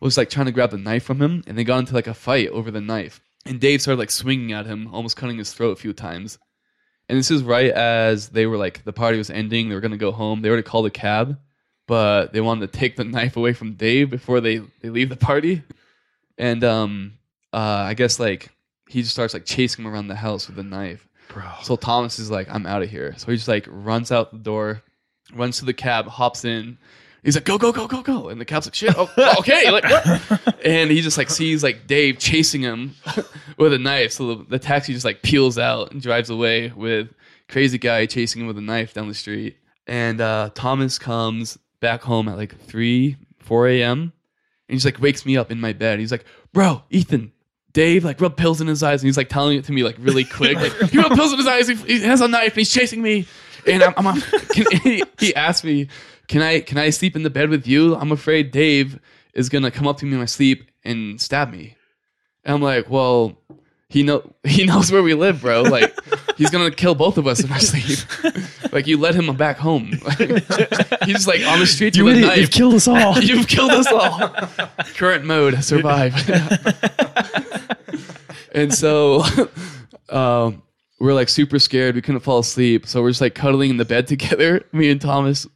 was like trying to grab the knife from him and they got into like a fight over the knife. And Dave started like swinging at him, almost cutting his throat a few times. And this is right as they were like the party was ending, they were gonna go home. They already called a cab, but they wanted to take the knife away from Dave before they, they leave the party. And um uh I guess like he just starts like chasing him around the house with a knife. Bro. So Thomas is like, I'm out of here. So he just like runs out the door, runs to the cab, hops in. He's like, go, go, go, go, go. And the cab's like, shit, oh, okay. Like, what? And he just like sees like Dave chasing him with a knife. So the, the taxi just like peels out and drives away with crazy guy chasing him with a knife down the street. And uh, Thomas comes back home at like 3, 4 a.m. And he's like, wakes me up in my bed. He's like, bro, Ethan, Dave like rubbed pills in his eyes and he's like telling it to me like really quick. Like he rubbed pills in his eyes. He, he has a knife and he's chasing me. And I'm, I'm can, he, he asked me, "Can I can I sleep in the bed with you? I'm afraid Dave is gonna come up to me in my sleep and stab me." And I'm like, "Well, he know he knows where we live, bro. Like he's gonna kill both of us in our sleep. like you let him back home. he's like on the street You with a idiot, knife. you've killed us all. you've killed us all. Current mode, survive. and so um, we're like super scared. We couldn't fall asleep. So we're just like cuddling in the bed together, me and Thomas.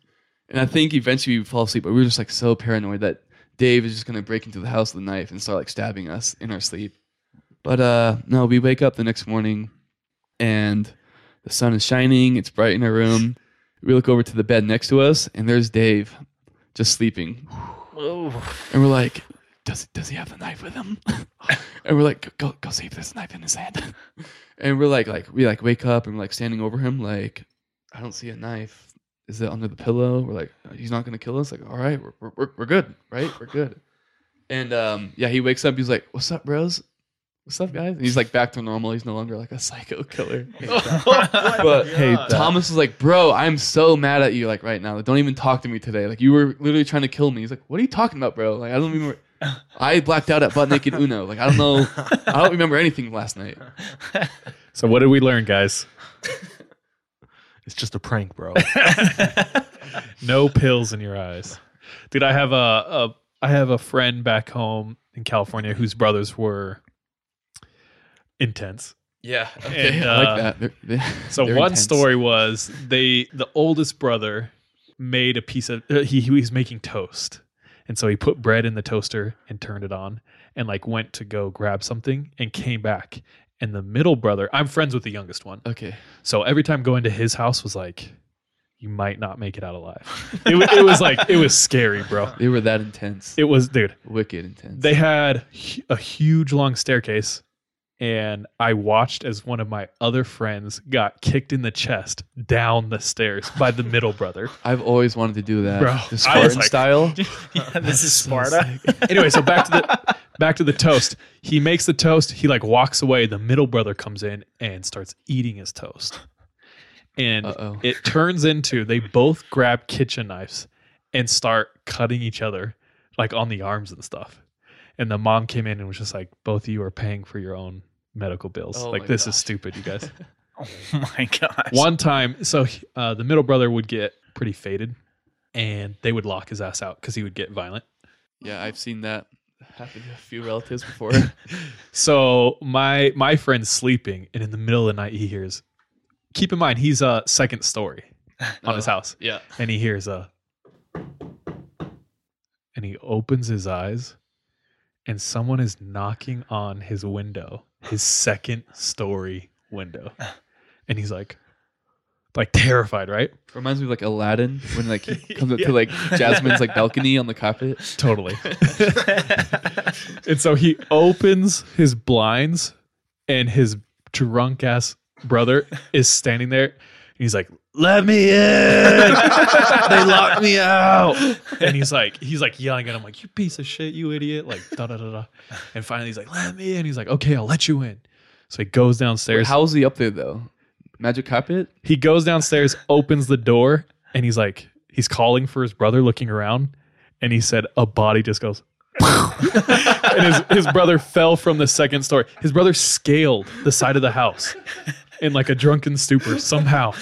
And I think eventually we fall asleep, but we were just like so paranoid that Dave is just gonna break into the house with a knife and start like stabbing us in our sleep. But uh no, we wake up the next morning and the sun is shining, it's bright in our room. We look over to the bed next to us, and there's Dave just sleeping. And we're like, does does he have the knife with him? and we're like, go go see if there's a knife in his hand. and we're like, like we like wake up and we're like standing over him, like, I don't see a knife. Is it under the pillow? We're like, he's not gonna kill us. Like, all right, we're we're, we're good, right? We're good. And um, yeah, he wakes up. He's like, "What's up, bros? What's up, guys?" And he's like back to normal. He's no longer like a psycho killer. Oh but hey. Thomas was like, "Bro, I'm so mad at you. Like right now, like, don't even talk to me today. Like you were literally trying to kill me." He's like, "What are you talking about, bro? Like I don't even." I blacked out at butt naked Uno. Like I don't know. I don't remember anything last night. So what did we learn, guys? It's just a prank, bro. no pills in your eyes, dude. I have a, a I have a friend back home in California whose brothers were intense. Yeah, okay, And, I like uh, that. They're- they're- So they're one intense. story was they the oldest brother made a piece of uh, he he was making toast. And so he put bread in the toaster and turned it on and like went to go grab something and came back. And the middle brother, I'm friends with the youngest one. Okay. So every time going to his house was like you might not make it out alive. It, it was like it was scary, bro. They were that intense. It was dude. Wicked intense. They had a huge long staircase, and I watched as one of my other friends got kicked in the chest down the stairs by the middle brother. I've always wanted to do that. Bro, the Spartan like- style. yeah, this is Sparta. anyway, so back to the back to the toast. He makes the toast. He like walks away. The middle brother comes in and starts eating his toast. And Uh-oh. it turns into they both grab kitchen knives and start cutting each other like on the arms and stuff. And the mom came in and was just like, "Both of you are paying for your own medical bills. Oh like this gosh. is stupid, you guys." oh my gosh. One time, so uh, the middle brother would get pretty faded, and they would lock his ass out because he would get violent. Yeah, I've seen that happen to a few relatives before. So my my friend's sleeping, and in the middle of the night, he hears. Keep in mind, he's a uh, second story on his Oh, house. yeah. and he hears a, and he opens his eyes, and someone is knocking on his window, his second story window, and he's like, like terrified, right? Reminds me of like Aladdin when like he comes up to like Jasmine's like balcony on the carpet. Totally. and so he opens his blinds, and his drunk ass brother is standing there. And he's like, "Let me in! they locked me out!" And he's like, he's like yelling at him, like, "You piece of shit, you idiot!" Like da da da da. And finally, he's like, "Let me in!" He's like, "Okay, I'll let you in." So he goes downstairs. Wait, how is he up there though? Magic carpet? He goes downstairs, opens the door, and he's like, he's calling for his brother, looking around, and he said, a body just goes. and his, his brother fell from the second story. His brother scaled the side of the house in like a drunken stupor somehow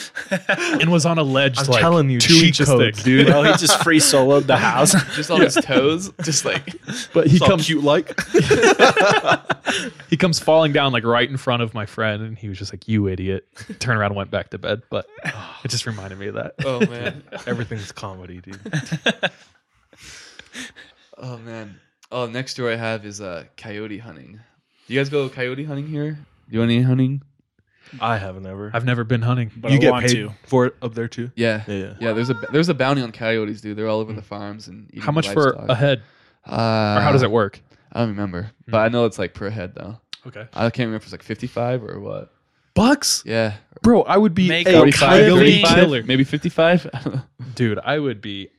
and was on a ledge I'm like telling you, two inches codes, thick. dude. Well, he just free soloed the house. Just on his toes, just like But he comes cute like. he comes falling down like right in front of my friend, and he was just like, "You idiot!" Turned around and went back to bed. But it just reminded me of that. oh man, Everything's comedy, dude. oh man. Oh, next story I have is uh coyote hunting. Do you guys go coyote hunting here? Do you want any hunting? I haven't ever. I've never been hunting. But you I get want paid to. for it up there too. Yeah, Yeah, yeah. yeah. There's a there's a bounty on coyotes, dude. They're all over the farms and eating How much for livestock. a head, Uh, or how does it work? I don't remember, but I know it's like per head though. Okay, I can't remember if it's like 55 or what. Bucks, Yeah, bro. I would be Make a up 45, coyote 35, killer. maybe 55. dude, I would be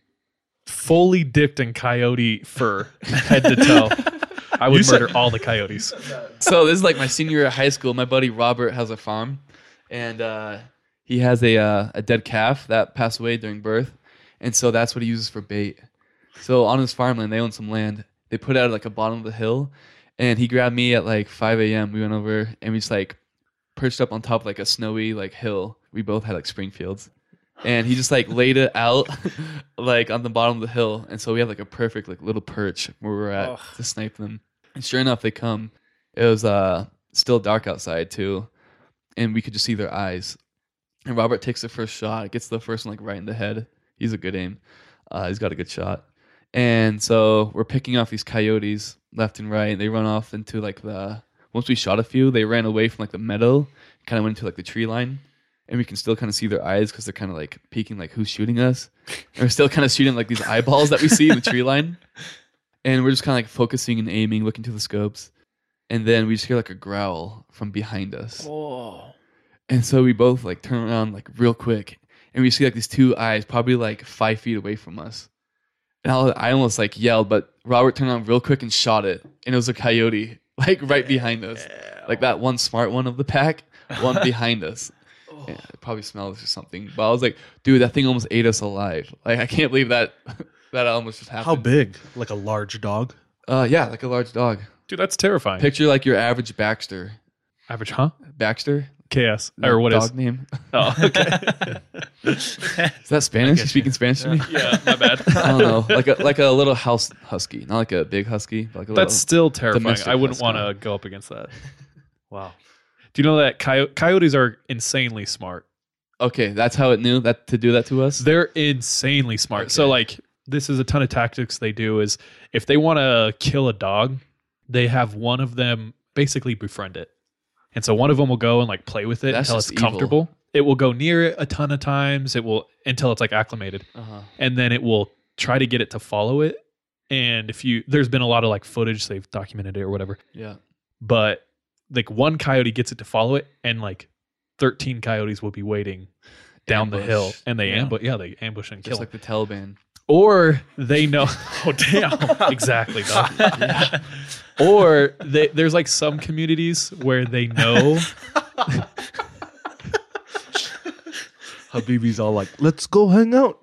fully dipped in coyote fur, head to toe. I would murder all the coyotes. so this is like my senior year of high school. My buddy Robert has a farm, and uh, he has a uh, a dead calf that passed away during birth, and so that's what he uses for bait. So on his farmland, they own some land. They put it out at like a bottom of the hill, and he grabbed me at like 5 a.m. We went over and we just like perched up on top of like a snowy like hill. We both had like Springfields, and he just like laid it out like on the bottom of the hill, and so we have like a perfect like little perch where we're at Ugh. to snipe them. And sure enough, they come. It was uh still dark outside too, and we could just see their eyes. And Robert takes the first shot, gets the first one like right in the head. He's a good aim. Uh, he's got a good shot. And so we're picking off these coyotes left and right. And They run off into like the. Once we shot a few, they ran away from like the meadow, kind of went into like the tree line, and we can still kind of see their eyes because they're kind of like peeking, like who's shooting us. And we're still kind of shooting like these eyeballs that we see in the tree line, and we're just kind of like focusing and aiming, looking to the scopes, and then we just hear like a growl from behind us. Whoa. And so we both like turn around like real quick, and we see like these two eyes, probably like five feet away from us. And I, I almost like yelled, but Robert turned around real quick and shot it, and it was a coyote like right behind us, like that one smart one of the pack, one behind us. Yeah, it probably smells or something. But I was like, dude, that thing almost ate us alive. Like I can't believe that that almost just happened. How big? Like a large dog. Uh, yeah, like a large dog. Dude, that's terrifying. Picture like your average Baxter. Average, huh? Baxter. KS or what dog is? name? Oh, okay. Is that Spanish? You speaking Spanish to me? yeah, my bad. I don't know, like a like a little house husky, not like a big husky, but like a That's little, still terrifying. I wouldn't want to go up against that. Wow. Do you know that coy- coyotes are insanely smart? Okay, that's how it knew that to do that to us. They're insanely smart. So like this is a ton of tactics they do is if they want to kill a dog, they have one of them basically befriend it. And so one of them will go and like play with it That's until it's evil. comfortable. It will go near it a ton of times. It will until it's like acclimated. Uh-huh. And then it will try to get it to follow it. And if you there's been a lot of like footage they've documented it or whatever. Yeah. But like one coyote gets it to follow it and like 13 coyotes will be waiting down the hill and they Yeah. ambush yeah they ambush and Just kill like the Taliban. or they know oh damn exactly dog. or they, there's like some communities where they know Habibi's all like, "Let's go hang out."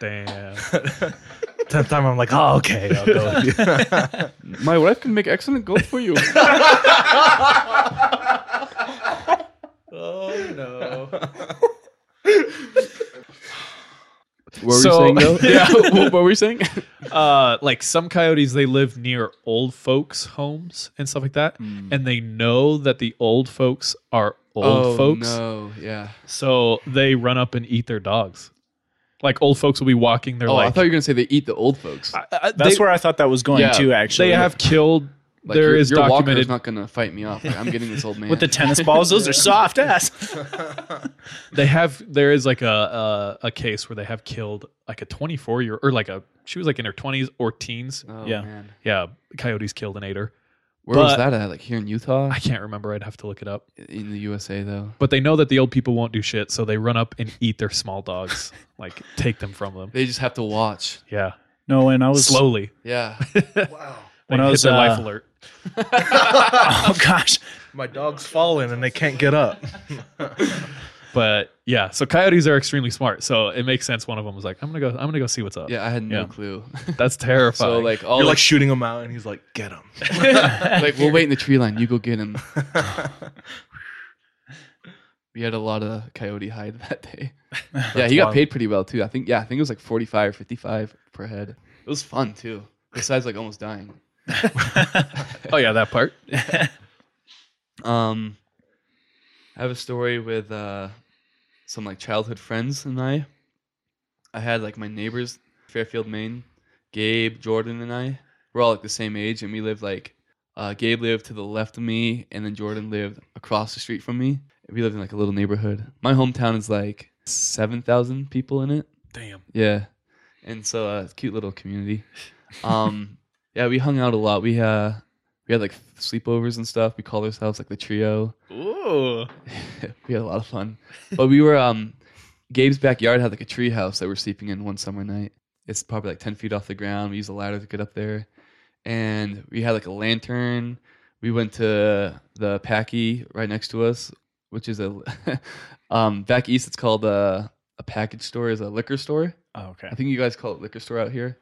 damn tenth time, I'm like, oh, okay. I'll go. My wife can make excellent gold for you. oh no. What were So- saying though? yeah, what, were we saying? uh, like some coyotes, they live near old folks' homes and stuff like that, hmm. and they know that the old folks are old oh, folks, No, yeah. so they run up and eat their dogs like old folks will be walking they're oh, I like thought you were gonna say they eat the old folks. uh, That's they, where I thought that was going Yeah. to. Actually, they have killed Like, there your, is your walker documented is not gonna fight me off. Like, I'm getting this old man with the tennis balls. Those are soft ass. they have there is like a, a a case where they have killed like a 24 year or like a she was like in her 20s or teens Oh, Yeah. man. yeah coyotes killed and ate her Where was that at? Like here in Utah, i can't remember i'd have to look it up in the USA though. But they know that the old people won't do shit, so they run up and eat their small dogs, like take them from them. They just have to watch. Yeah, No, and I was slowly. Yeah. Wow. When They I was, their uh, life alert. oh gosh, My dog's falling and they can't get up. But yeah, so coyotes are extremely smart. So it makes sense. One of them was like, "I'm gonna go. I'm gonna go see what's up." Yeah, I had no Yeah. clue. that's terrifying. so like all You're the- like shooting him out and he's like, get him. like we'll wait in the tree line. You go get him. we had a lot of coyote hide that day. yeah, he got wild. paid pretty well too. I think yeah, I think it was like 45 or 55 per head. It was fun too. Besides like almost dying. oh yeah, that part. Um I have a story with uh some like childhood friends and I. I had like my neighbors, Fairfield, Maine, Gabe, Jordan, and I. We're all like the same age, and we lived like uh, Gabe lived to the left of me, and then Jordan lived across the street from me. We lived in like a little neighborhood. My hometown is like seven thousand people in it. Damn. Yeah, and so uh, it's a cute little community. Um, yeah, we hung out a lot. We uh, we had like sleepovers and stuff. We called ourselves like the trio. Ooh. we had a lot of fun. But we were um Gabe's backyard had like a tree house that we are sleeping in one summer night. It's probably like ten feet off the ground. We used a ladder to get up there. And we had like a lantern. We went to the Packy right next to us, which is a um back east it's called a, a package store is a liquor store. Oh, okay. I think you guys call it liquor store out here.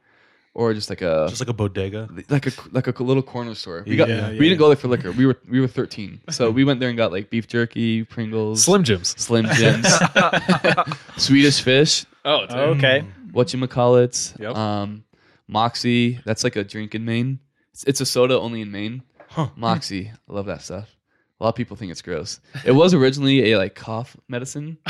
Or just like a Just like a bodega. like a like a little corner store. We got Yeah, we yeah, didn't go there for liquor. We were we were 13. So we went there and got like beef jerky, Pringles, Slim Jims. Slim Jims, Swedish Fish, Oh, it's okay. whatchamacallits, Yep. um, Moxie. That's like a drink in Maine. It's, it's a soda only in Maine. Huh. Moxie. I love that stuff. A lot of people think it's gross. It was originally a like cough medicine.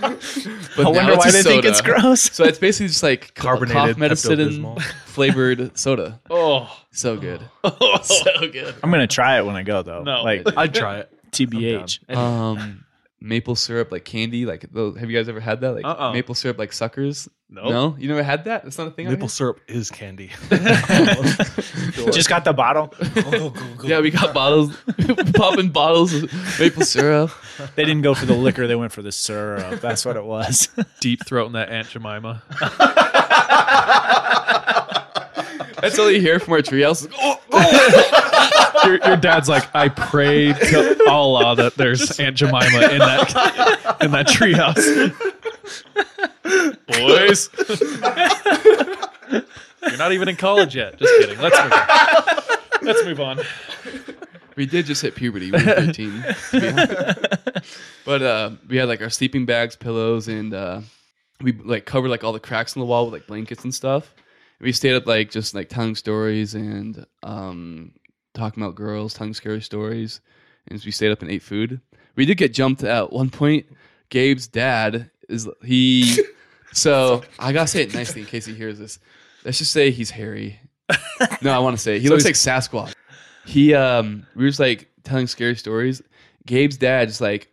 but I wonder why a they think it's gross. So it's basically just like Carbonated cough medicine Pepto-Bismol. flavored soda. Oh. So good. oh, so good. I'm gonna try it when I go though. No. like I'd try it. TBH. Um, maple syrup like candy. Like those, have you guys ever had that? Like Uh-uh. maple syrup like suckers. No. No, you never had that. That's not a thing. Maple syrup is candy. Just got the bottle. Oh, yeah, we got bottles, popping bottles of maple syrup. They didn't go for the liquor. They went for the syrup. That's what it was. Deep throating that Aunt Jemima. That's all you hear from our treehouse. Oh, oh. Your, your dad's like, I pray to Allah that there's Aunt Jemima in that in that treehouse. Boys, you're not even in college yet. Just kidding. Let's move on. Let's move on. we did just hit puberty. We were 13. but uh, we had like our sleeping bags, pillows, and uh, we like covered like all the cracks in the wall with like blankets and stuff. we stayed up like just like telling stories and um, talking about girls, telling scary stories. And we stayed up and ate food. We did get jumped at one point. Gabe's dad is he. So I gotta say it nicely in case he hears this. Let's just say he's hairy. No, I want to say he So looks like Sasquatch. He um, we were just like telling scary stories. Gabe's dad just like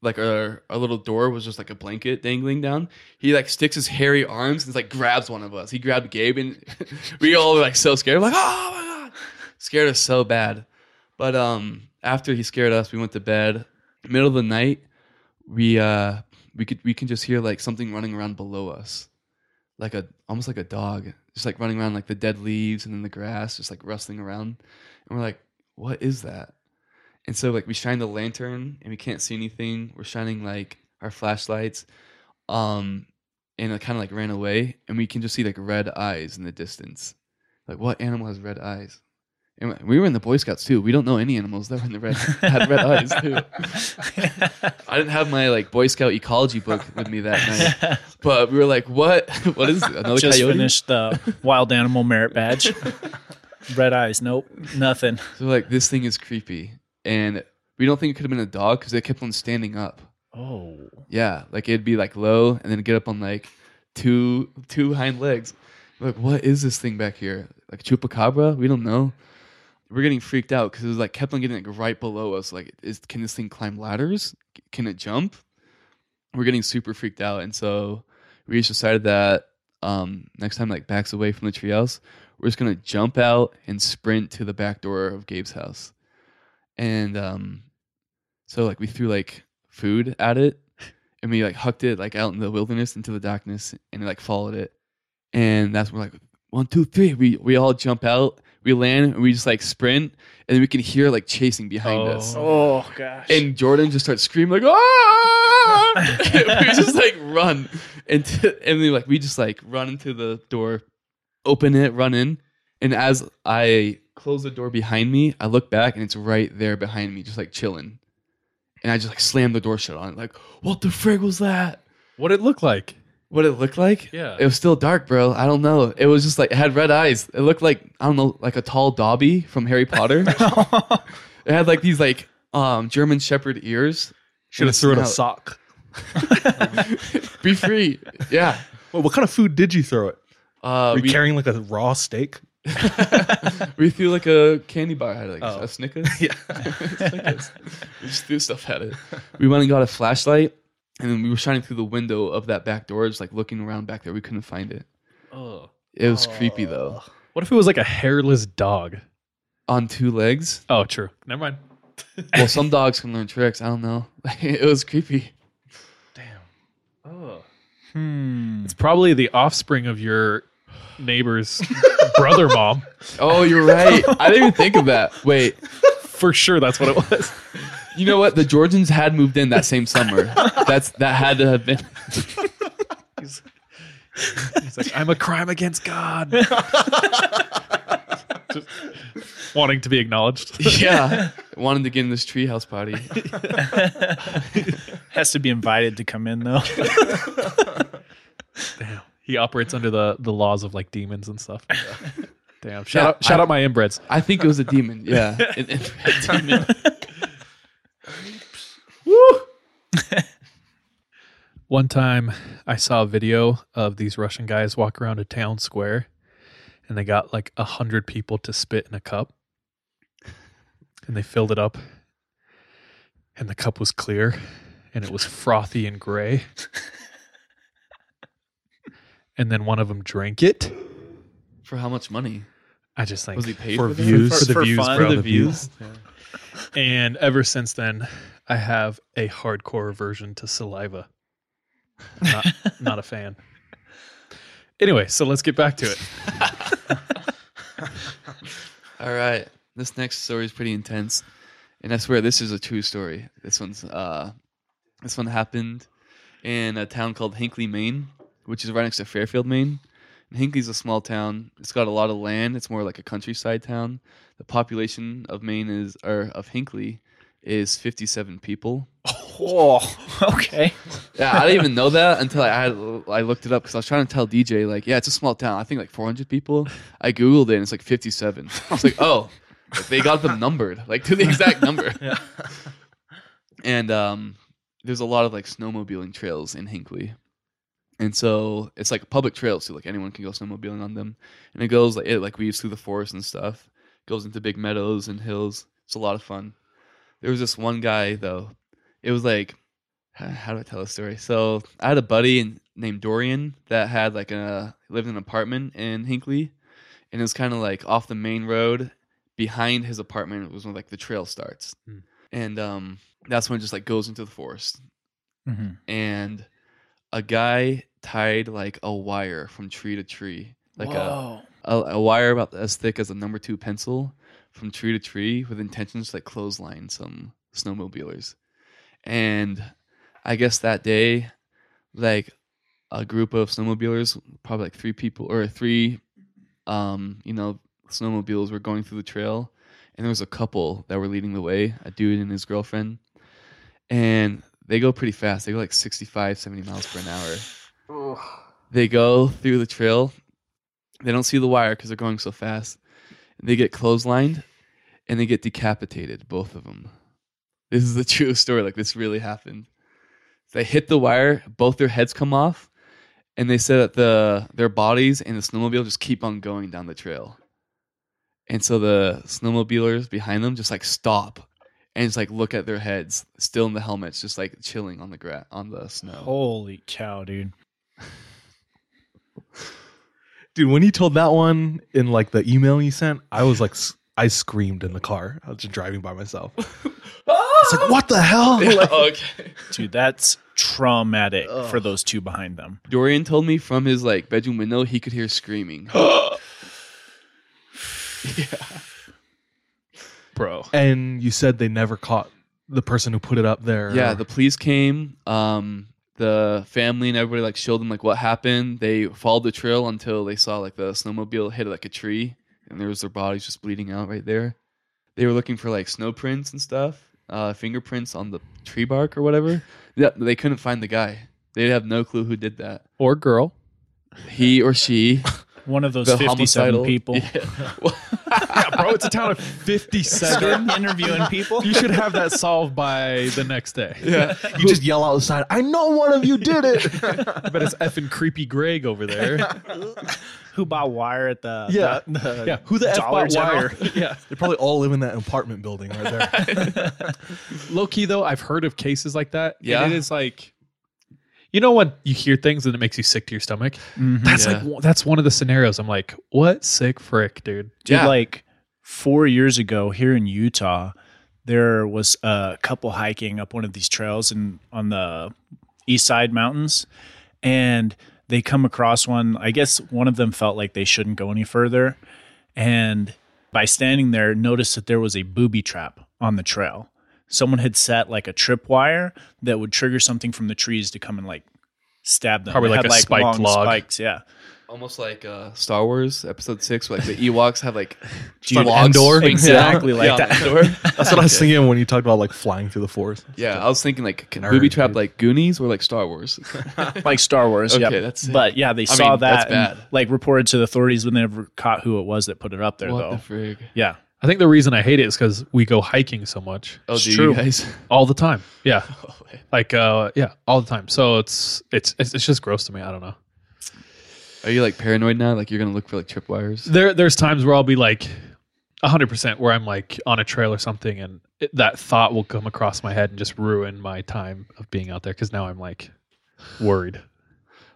like our, our little door was just like a blanket dangling down. He like sticks his hairy arms and like grabs one of us. He grabbed Gabe and we all were like so scared. Like, oh my god. Scared us so bad. But um after he scared us, we went to bed. Middle of the night, we uh we could we can just hear like something running around below us. Like a almost like a dog. Just like running around like the dead leaves and then the grass, just like rustling around. And we're like, what is that? And so like we shine the lantern and we can't see anything. We're shining like our flashlights. Um and it kind of like ran away and we can just see like red eyes in the distance. Like what animal has red eyes? And we were in the Boy Scouts too. We don't know any animals that were in the red had red eyes too. I didn't have my like Boy Scout ecology book with me that night, but we were like, "What? What is it? Another Just coyote?" finished the wild animal merit badge. Red eyes. Nope. Nothing. So like, this thing is creepy, and we don't think it could have been a dog because it kept on standing up. Oh. Yeah, like it'd be like low and then get up on like two two hind legs. Like, what is this thing back here? Like chupacabra? We don't know. We're getting freaked out because it was like kept on getting like right below us. Like, is can this thing climb ladders? Can it jump? We're getting super freaked out, and so we just decided that um, next time like backs away from the treehouse, we're just gonna jump out and sprint to the back door of Gabe's house. And um, so like we threw like food at it and we like hucked it like out in the wilderness into the darkness and it like followed it. And that's when like one, two, three. We we all jump out, we land, and we just like sprint, and then we can hear like chasing behind us. Oh gosh. And Jordan just starts screaming like ah! we just like run into and we like we just like run into the door, open it, run in, and as I close the door behind me, I look back and it's right there behind me, just like chilling. And I just like slammed the door shut on it, like, what the frig was that? What it look like? What it looked like? Yeah. It was still dark, bro. I don't know. It was just like it had red eyes. It looked like I don't know, like a tall Dobby from Harry Potter. it had like these like um German Shepherd ears. Should have thrown a sock. Be free. Yeah. Well, what kind of food did you throw it? Uh, Were you we- carrying like a raw steak? we threw like a candy bar at it, like Oh. a Snickers. Yeah, Snickers. we just threw stuff at it. We went and got a flashlight, and then we were shining through the window of that back door, just like looking around back there. We couldn't find it. Oh. It was creepy though. What if it was like a hairless dog? On two legs. Oh, true. Never mind. Well, some dogs can learn tricks. I don't know. it was creepy. Damn. Oh. Hmm. It's probably the offspring of your neighbor's brother mom. Oh, you're right. I didn't even think of that. Wait, For sure that's what it was. you know what? The Georgians had moved in that same summer. That's that had to have been. He's, he's like, I'm a crime against God. Just wanting to be acknowledged. yeah, wanted to get in this treehouse party. Has to be invited to come in though. Damn. He operates under the, the laws of like demons and stuff. Damn. Shout Yeah, out shout I- out my inbreds. I think it was a demon. Yeah, an demon. One time I saw a video of these Russian guys walk around a town square and they got like a hundred people to spit in a cup. And they filled it up. And the cup was clear and it was frothy and gray. and then one of them drank it. For how much money? I just think Was he paid for for views, For- for, the for views, fun? bro. For the views? And ever since then, I have a hardcore aversion to saliva. Not, not a fan. Anyway, so let's get back to it. All right, this next story is pretty intense, and I swear this is a true story. This one's uh, this one happened in a town called Hinckley, Maine, which is right next to Fairfield, Maine. Hinckley's a small town. It's got a lot of land. It's more like a countryside town. The population of Maine is or of Hinckley is 57 people. oh, okay. Yeah, I didn't even know that until I had, I looked it up because I was trying to tell DJ like, yeah, it's a small town. I think like 400 people. I googled it and it's like 57. I was like, oh, they got them numbered like to the exact number. Yeah. And um, there's a lot of like snowmobiling trails in Hinckley, and so it's like a public trails, so like anyone can go snowmobiling on them. And it goes like it like weaves through the forest and stuff. Goes into big meadows and hills. It's a lot of fun. There was this one guy though. It was like how, do I tell a story? So I had a buddy named Dorian that had like a lived in an apartment in Hinckley, and it was kind of like off the main road. Behind his apartment was when like the trail starts, Hmm. and um, that's when it just like goes into the forest. Mhm. And a guy tied like a wire from tree to tree, like a, a a wire about as thick as a number two pencil from tree to tree with intentions to like clothesline some snowmobilers. And I guess that day, like a group of snowmobilers, probably like three people or three, um, you know, snowmobiles were going through the trail, and there was a couple that were leading the way, a dude and his girlfriend, and they go pretty fast. They go like 65, 70 miles per an hour. They go through the trail. They don't see the wire because they're going so fast. They get clotheslined, and they get decapitated, both of them. This is the true story. Like this really happened. They hit the wire, both their heads come off, and they said that the their bodies and the snowmobile just keep on going down the trail. And so the snowmobilers behind them just like stop and just like look at their heads, still in the helmets, just like chilling on the gra- on the snow. Holy cow, dude. Dude, when you told that one in like the email you sent, I was like, I screamed in the car. I was just driving by myself. It's like, what the hell? Like- oh, okay. Dude, that's traumatic for those two behind them. Dorian told me from his like bedroom window he could hear screaming. bro. And you said they never caught the person who put it up there. Yeah, the police came. Um, the family and everybody like showed them like what happened. They followed the trail until they saw like the snowmobile hit like a tree, and there was their bodies just bleeding out right there. They were looking for like snow prints and stuff, uh, fingerprints on the tree bark or whatever. Yeah, they couldn't find the guy. They have no clue who did that. Or girl. He or she. One of those The 57 homicidal- people. yeah, bro, it's a town of 57. interviewing people. You should have that solved by the next day. Yeah. You just yell outside, I know one of you did it. I bet it's effing creepy Greg over there. Who bought wire at the Yeah. the, the Yeah, who the F Dollar bought General? wire? yeah. They probably all live in that apartment building right there. Low key though, I've heard of cases like that. and Yeah? it is like, you know, when you hear things and it makes you sick to your stomach. Mm-hmm. That's Yeah. like one- that's one of the scenarios. I'm like, what sick frick, dude? Dude, Yeah. like four years ago here in Utah, there was a couple hiking up one of these trails and on the east side mountains, and they come across one. I guess one of them felt like they shouldn't go any further, and by standing there, noticed that there was a booby trap on the trail. Someone had set like a tripwire that would trigger something from the trees to come and like stab them. Probably They like had, a spiked long log. spikes. Yeah. Almost like uh, Star Wars Episode Six, where like the Ewoks have like Dude, logs Endor? swing Exactly down. like Yeah, that. Endor. That's what I was thinking when you talked about like flying through the forest. Yeah, I was thinking like can Nerd, booby trap dude. like Goonies or like Star Wars. like Star Wars. Okay, yeah, that's sick. But yeah, they I saw mean, that's that and, bad. like reported to the authorities, but they never caught who it was that put it up there what though. the frig? yeah, I think the reason I hate it is because we go hiking so much Oh, It's do true. you guys? all the time. Yeah, Oh, like uh, yeah, all the time. So it's it's it's, it's just gross to me. I don't know. Are you like paranoid now? Like you're gonna look for like tripwires? There there's times where I'll be like. 100% where I'm like on a trail or something and it, that thought will come across my head and just ruin my time of being out there cuz now I'm like worried.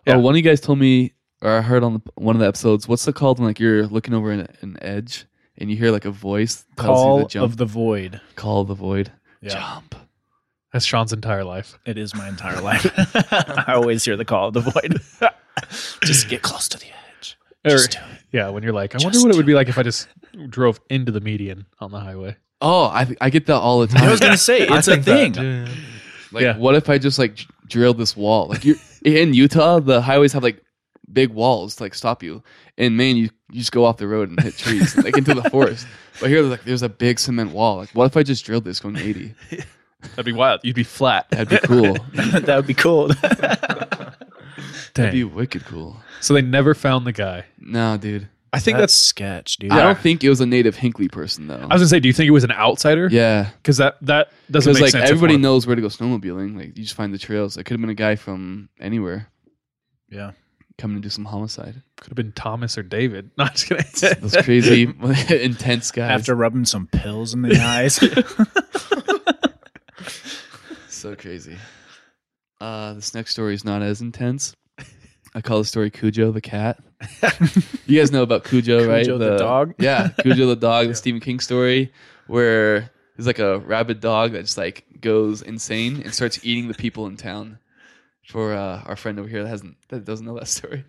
Yeah. Oh, one of you guys told me, or I heard on the, one of the episodes. What's it called when like you're looking over an, an edge and you hear like a voice tells you call to jump? of the void. call the void. Yeah, Jump. That's Sean's entire life. it is my entire life. I always hear the call of the void. Just get close to the edge. Or- Just do it. yeah, when you're like, I Just wonder what it would do be like if I just drove into the median on the highway. Oh, I I get that all the time. I was gonna say it's a think that, thing. Like, Yeah. what if I just like d- drilled this wall? Like you're in Utah, the highways have like big walls to like stop you. In Maine, you, you just go off the road and hit trees, like into the forest. But here, like, there's a big cement wall. Like, what if I just drilled this going 80? That'd be wild. You'd be flat. That'd be cool. that would be cool. That'd be wicked cool. So they never found the guy. No, dude. I think That's that's. sketch, dude. I don't think it was a native Hinckley person though. I was gonna say, do you think it was an outsider? yeah, because that that doesn't make like sense. if everybody one- knows where to go snowmobiling. Like you just find the trails. It could have been a guy from anywhere Yeah. Coming to do some homicide. could have been Thomas or David. No, I'm just kidding. Those crazy, intense guys. After rubbing some pills in the eyes. So crazy. Uh, this next story is not as intense. I call the story Cujo the cat. you guys know about Cujo, right? Cujo the dog? Yeah, Cujo the dog, the Stephen King story, where there's like a rabid dog that just like goes insane and starts eating the people in town. For uh, our friend over here that hasn't that doesn't know that story,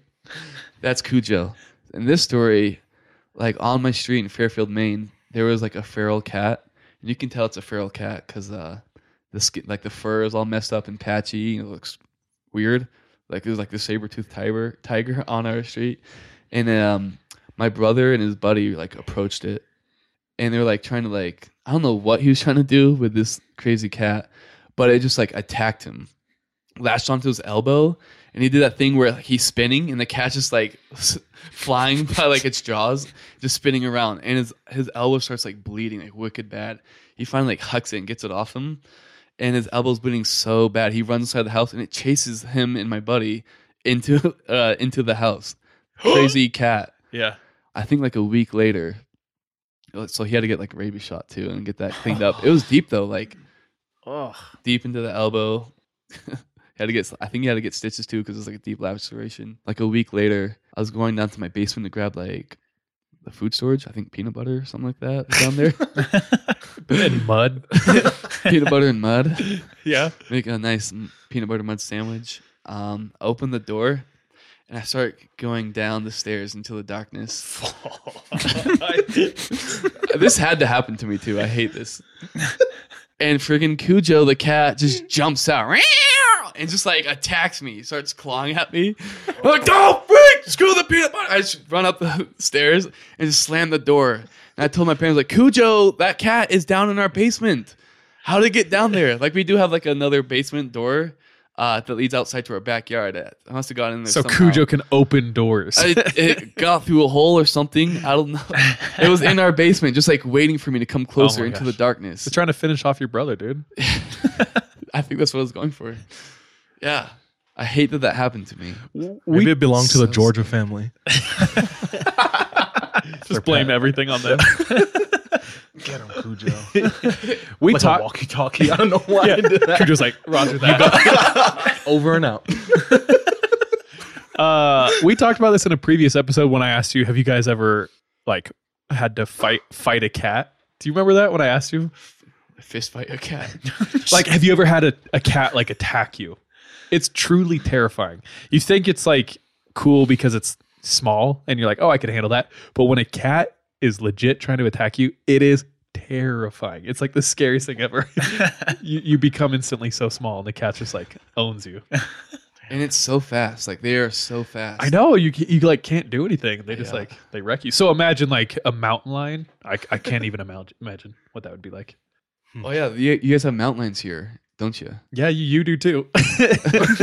that's Cujo. In this story, like on my street in Fairfield, Maine, there was like a feral cat, and you can tell it's a feral cat because uh, the skin, like the fur is all messed up and patchy. And it looks weird. Like there's like the saber tooth tiger tiger on our street, and um, my brother and his buddy like approached it, and they were like trying to like I don't know what he was trying to do with this crazy cat, but it just like attacked him, latched onto his elbow, and he did that thing where he's spinning and the cat's just like flying by like its jaws, just spinning around, and his his elbow starts like bleeding like wicked bad. He finally like hucks it and gets it off him, and his elbow's bleeding so bad. He runs inside the house and it chases him and my buddy into uh into the house. Crazy cat. Yeah. I think like a week later. So he had to get like a rabies shot too and get that cleaned up. It was deep though, like Oh, deep into the elbow. had to get. I think he had to get stitches too because it was like a deep laceration. Like a week later, I was going down to my basement to grab like the food storage. I think peanut butter or something like that down there. and mud. peanut butter and mud. Yeah. Make a nice peanut butter mud sandwich. Um, open the door, and I start going down the stairs into the darkness. this had to happen to me too. I hate this. And friggin' Cujo the cat just jumps out and just like attacks me, starts clawing at me. I'm like, don't freak! Screw the peanut butter! I just run up the stairs and just slam the door. And I told my parents, like, Cujo, that cat is down in our basement. How to get down there? Like, we do have like another basement door uh, that leads outside to our backyard. I must have gotten in there. So somehow. Cujo can open doors. it, it got through a hole or something. I don't know. It was in our basement, just like waiting for me to come closer Oh into gosh. the darkness. Just trying to finish off your brother, dude. I think that's what I was going for. Yeah. I hate that that happened to me. Maybe it belonged to the So Georgia family. Just blame everything on them. Get him, Cujo. we like talked walkie-talkie. I don't know why I did that. Cujo's like, Roger that. Over and out. uh, we talked about this in a previous episode when I asked you, have you guys ever like had to fight fight a cat? Do you remember that when I asked you? Fist fight a cat. like, have you ever had a, a cat like attack you? It's truly terrifying. You think it's like cool because it's small and you're like, oh, I could handle that. But when a cat is legit trying to attack you, it is terrifying. It's like the scariest thing ever. you, you become instantly so small and the cat just like owns you. and it's so fast. Like they are so fast. I know you you like can't do anything. They just Yeah. like they wreck you. So imagine like a mountain lion. I, I can't even imagine imagine what that would be like. Oh yeah, you, you guys have mountain lions here, don't you? Yeah, you, you do too.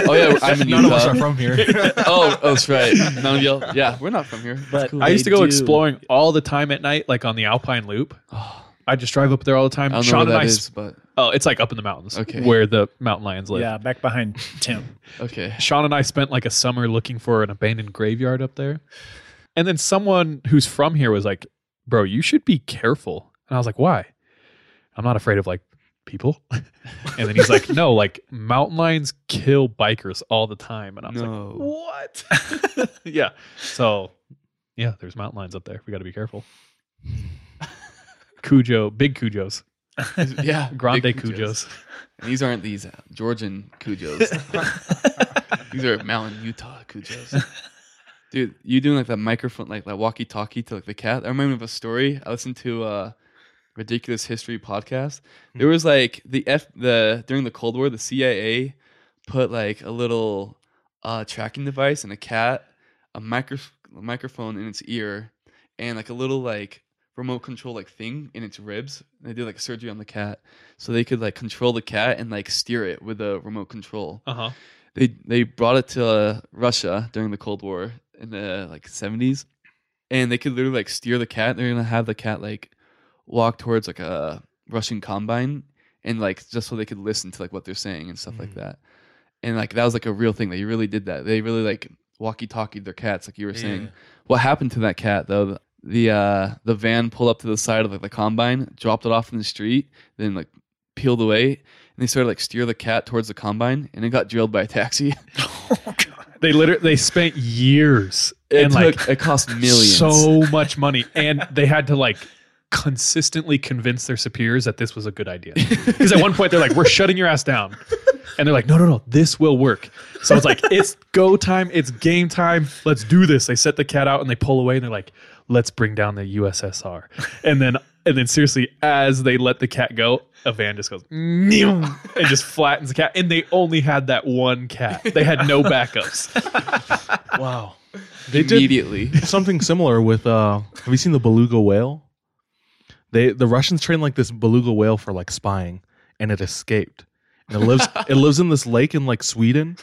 Oh yeah, I'm in None of us Utah. are from here. oh, oh, that's right. None of y'all. Yeah, we're not from here. But cool. I used to go do. exploring all the time at night, like on the Alpine Loop. Oh. I just drive up there all the time. I don't know Sean where and that I, is, but oh, it's like up in the mountains, Okay. where the mountain lions live. yeah, back behind Tim. okay. Sean and I spent like a summer looking for an abandoned graveyard up there. And then someone who's from here was like, Bro, you should be careful. And I was like, Why? I'm not afraid of like people. and then he's like, No, like mountain lions kill bikers all the time. And I was No. like, What? yeah. So yeah, there's mountain lions up there. We got to be careful. Cujo, big Cujos, Yeah, grande Cujos. And these aren't these uh, Georgian Cujos. these are mountain Utah Cujos. Dude, you doing like that microphone, like that walkie-talkie to like the cat? I remember of a story. I listened to uh ridiculous history podcast. There was like the F the during the Cold War, the CIA put like a little uh tracking device and a cat, a micro a microphone in its ear, and like a little like remote control like thing in its ribs. And they did like surgery on the cat, so they could like control the cat and like steer it with a remote control. Uh huh. They they brought it to uh, Russia during the Cold War in the like seventies, and they could literally like steer the cat. They're gonna have the cat like walk towards like a Russian combine, and like just so they could listen to like what they're saying and stuff like that. And like that was like a real thing. They really did that. They really like walkie talkie their cats, like you were saying. What happened to that cat though? The uh the van pulled up to the side of like the combine, dropped it off in the street, then like peeled away, and they started like steer the cat towards the combine, and it got drilled by a taxi. They literally they spent years It and took like it cost millions. so much money, and they had to like consistently convince their superiors that this was a good idea. Because at one point they're like, "We're shutting your ass down," and they're like, "No, no, no, this will work." So it's like it's go time, it's game time. Let's do this. They set the cat out and they pull away, and they're like, "Let's bring down the USSR," and then. And then seriously, as they let the cat go, a van just goes "Meow," and just flattens the cat. And they only had that one cat. They had no backups. Wow. They did immediately. something similar with uh have you seen the beluga whale? They the Russians trained like this beluga whale for like spying, and it escaped. And it lives it lives in this lake in like Sweden,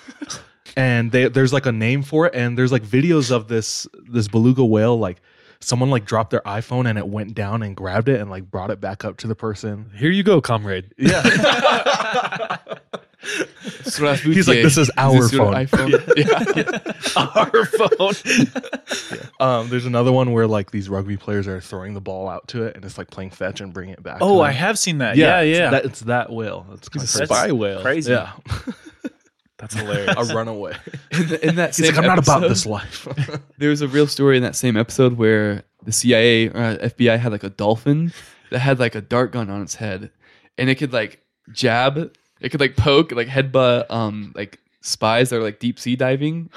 and they, there's like a name for it, and there's like videos of this this beluga whale like someone like dropped their iPhone and it went down and grabbed it and like brought it back up to the person. Here you go, comrade. Yeah. He's like, this is our this phone. iPhone? Our phone. Um, there's another one where like these rugby players are throwing the ball out to it and it's like playing fetch and bringing it back. Oh, I have seen that. Yeah, it's yeah. That, it's that whale. It's kind a spy whale. Crazy. Yeah, That's hilarious. a runaway. In, the, in that He's like, I'm not about this life. There was a real story in that same episode where the CIA or uh, FBI had like a dolphin that had like a dart gun on its head, and it could like jab, it could like poke, like headbutt, um, like spies that are like deep sea diving,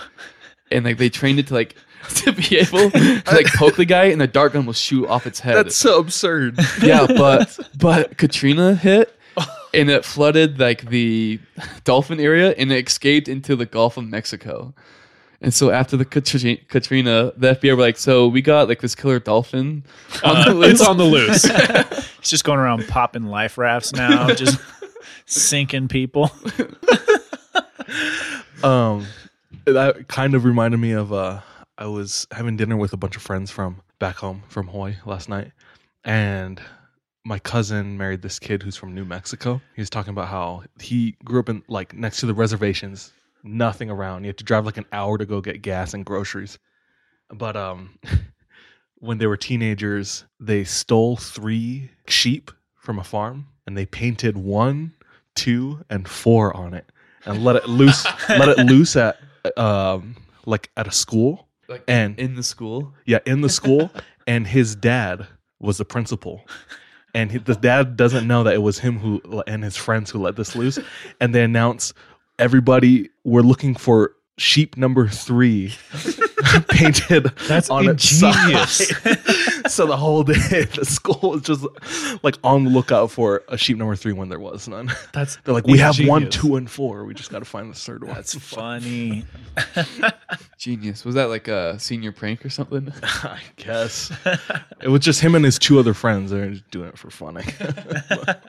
and like they trained it to like to be able to like poke the guy, and the dart gun will shoot off its head. That's so absurd. yeah, but but Katrina hit. And it flooded like the dolphin area, and it escaped into the Gulf of Mexico. And so after the Katri- Katrina, the FBI were like, "So we got like this killer dolphin on Uh, the loose." it's on the loose. it's just going around popping life rafts now, just sinking people. um, that kind of reminded me of uh, I was having dinner with a bunch of friends from back home from Hawaii last night, and my cousin married this kid who's from New Mexico. He was talking about how he grew up in like next to the reservations, nothing around. You have to drive like an hour to go get gas and groceries. But um, when they were teenagers, they stole three sheep from a farm and they painted one, two, and four on it and let it loose. let it loose at um like at a school like and in the school. yeah, in the school, and his dad was the principal. And he, the dad doesn't know that it was him who and his friends who let this loose. And they announce everybody we're looking for sheep number three painted That's on its ingenious. side. so the whole day the school was just like on the lookout for a sheep number three when there was none. That's They're like, we have one, two, and four. We just got to find the third one. That's funny. Genius. Was that like a senior prank or something? I guess it was just him and his two other friends. They're just doing it for fun.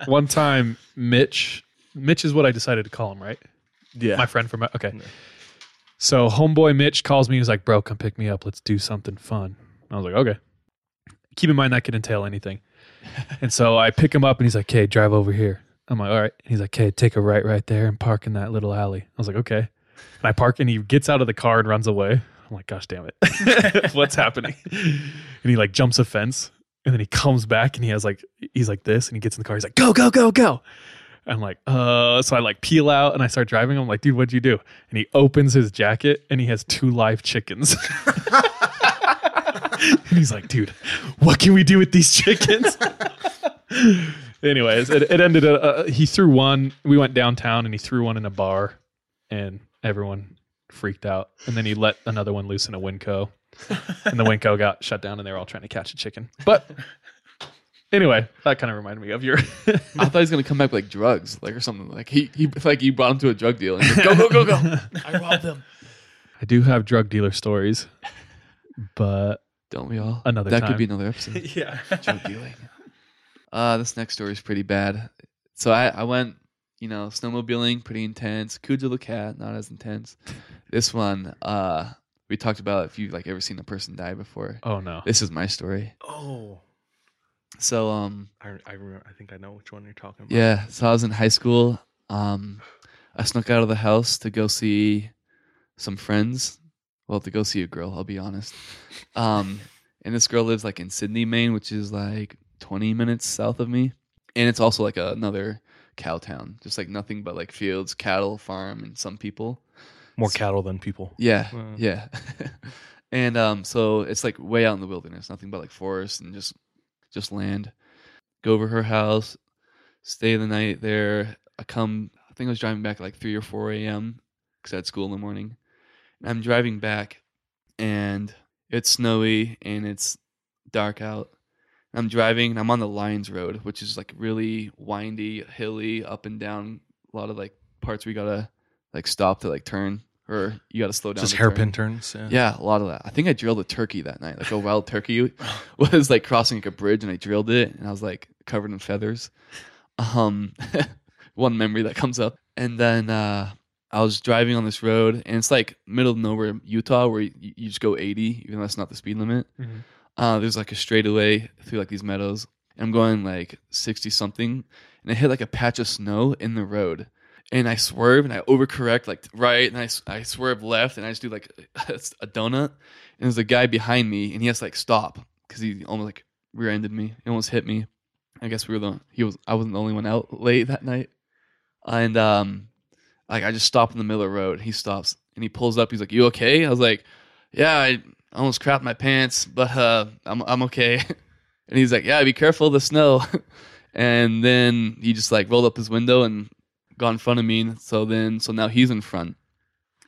One time, Mitch, Mitch is what I decided to call him, right? Yeah. My friend from, okay. So, homeboy Mitch calls me. He's like, bro, come pick me up. Let's do something fun. I was like, okay. Keep in mind, that could entail anything. and so I pick him up and he's like, okay, drive over here. I'm like, all right. And he's like, okay, take a right right there and park in that little alley. I was like, okay. And I park and he gets out of the car and runs away. I'm like, gosh damn it. What's happening? And he like jumps a fence and then he comes back and he has like, he's like this and he gets in the car. He's like, go, go, go, go. I'm like, uh, so I like peel out and I start driving. I'm like, dude, what'd you do? And he opens his jacket and he has two live chickens. and he's like, dude, what can we do with these chickens? Anyways, it, it ended. Uh, uh, he threw one. We went downtown and he threw one in a bar, and everyone freaked out. And then he let another one loose in a Winco, and the Winco got shut down, and they were all trying to catch a chicken. But anyway, that kind of reminded me of your. I thought he was gonna come back with like drugs, like or something. Like he, he like you brought him to a drug deal. And he's like, go, go, go, go! I robbed them. I do have drug dealer stories, but Don't we all? Another that time. could be another episode. yeah. drug dealing. Uh, this next story is pretty bad. So I, I went, you know, snowmobiling, pretty intense. Cujo the cat, not as intense. This one, uh, we talked about if you've like ever seen a person die before. Oh no. This is my story. oh, So um, I I, remember, I think I know which one you're talking about. yeah. So I was in high school. Um, I snuck out of the house to go see some friends. Well, to go see a girl. I'll be honest. Um, and this girl lives like in Sidney, Maine, which is like 20 minutes south of me. And it's also like another cow town, just like nothing but like fields, cattle, farm, and some people. More cattle than people. Yeah, Uh. yeah. and um, so it's like way out in the wilderness, nothing but like forest and just just land. Go over her house, stay the night there. I come. I think I was driving back at like three or four a.m. because I had school in the morning. And I'm driving back, and it's snowy and it's dark out. I'm driving and I'm on the Lions Road, which is like really windy, hilly, up and down. A lot of like parts we gotta like stop to like turn. Or you got to slow down. Just hairpin turn. turns, yeah. Yeah. a lot of that. I think I drilled a turkey that night. Like a wild turkey was like crossing like a bridge, and I drilled it, and I was like covered in feathers. Um, one memory that comes up, and then uh, I was driving on this road, and it's like middle of nowhere, Utah, where you, you just go 80, even though that's not the speed limit. Mhm. Uh, there's like a straightaway through like these meadows. And I'm going like 60 something, and I hit like a patch of snow in the road. And I swerve and I overcorrect like right, and I, I swerve left, and I just do like a donut. And there's a guy behind me, and he has to like stop because he almost like rear-ended me. He almost hit me. I guess we were the he was I wasn't the only one out late that night. And um, like I just stop in the middle of the road. He stops and he pulls up. He's like, "You okay?" I was like, "Yeah, I almost crapped my pants, but uh, I'm I'm okay." and he's like, "Yeah, be careful of the snow." and then he just like rolled up his window and got in front of me. So then so now he's in front.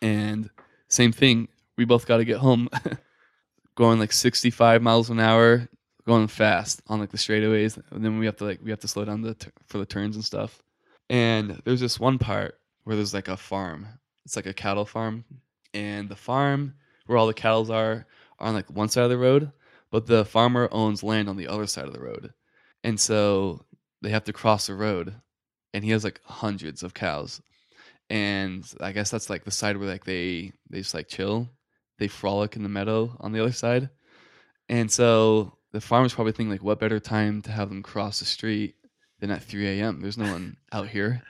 And same thing. We both got to get home. going like 65 miles an hour, going fast on like the straightaways. And then we have to like we have to slow down the t- for the turns and stuff. And there's this one part where there's like a farm. It's like a cattle farm, and the farm where all the cattle are are on like one side of the road, but the farmer owns land on the other side of the road, and so they have to cross the road, and he has like hundreds of cows, and I guess that's like the side where like they they just like chill, they frolic in the meadow on the other side, and so the farmer's probably thinking like, what better time to have them cross the street than at 3 a.m. There's no one out here.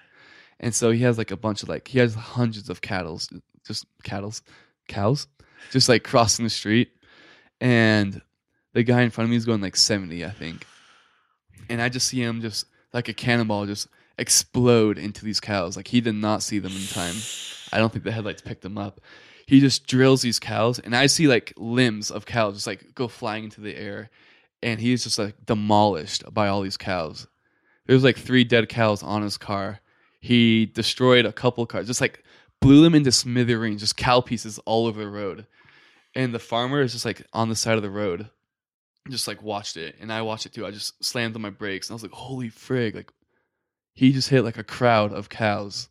And so he has like a bunch of like he has hundreds of cattle, just cattle's cows, just like crossing the street. And the guy in front of me is going like 70, I think. And I just see him just like a cannonball just explode into these cows. Like he did not see them in time. I don't think the headlights picked them up. He just drills these cows, and I see like limbs of cows just like go flying into the air, and he's just like demolished by all these cows. There's like three dead cows on his car. He destroyed a couple cars, just like blew them into smithereens, just cow pieces all over the road. And the farmer is just like on the side of the road, just like watched it, and I watched it too. I just slammed on my brakes, and I was like, "Holy frig!" Like he just hit like a crowd of cows,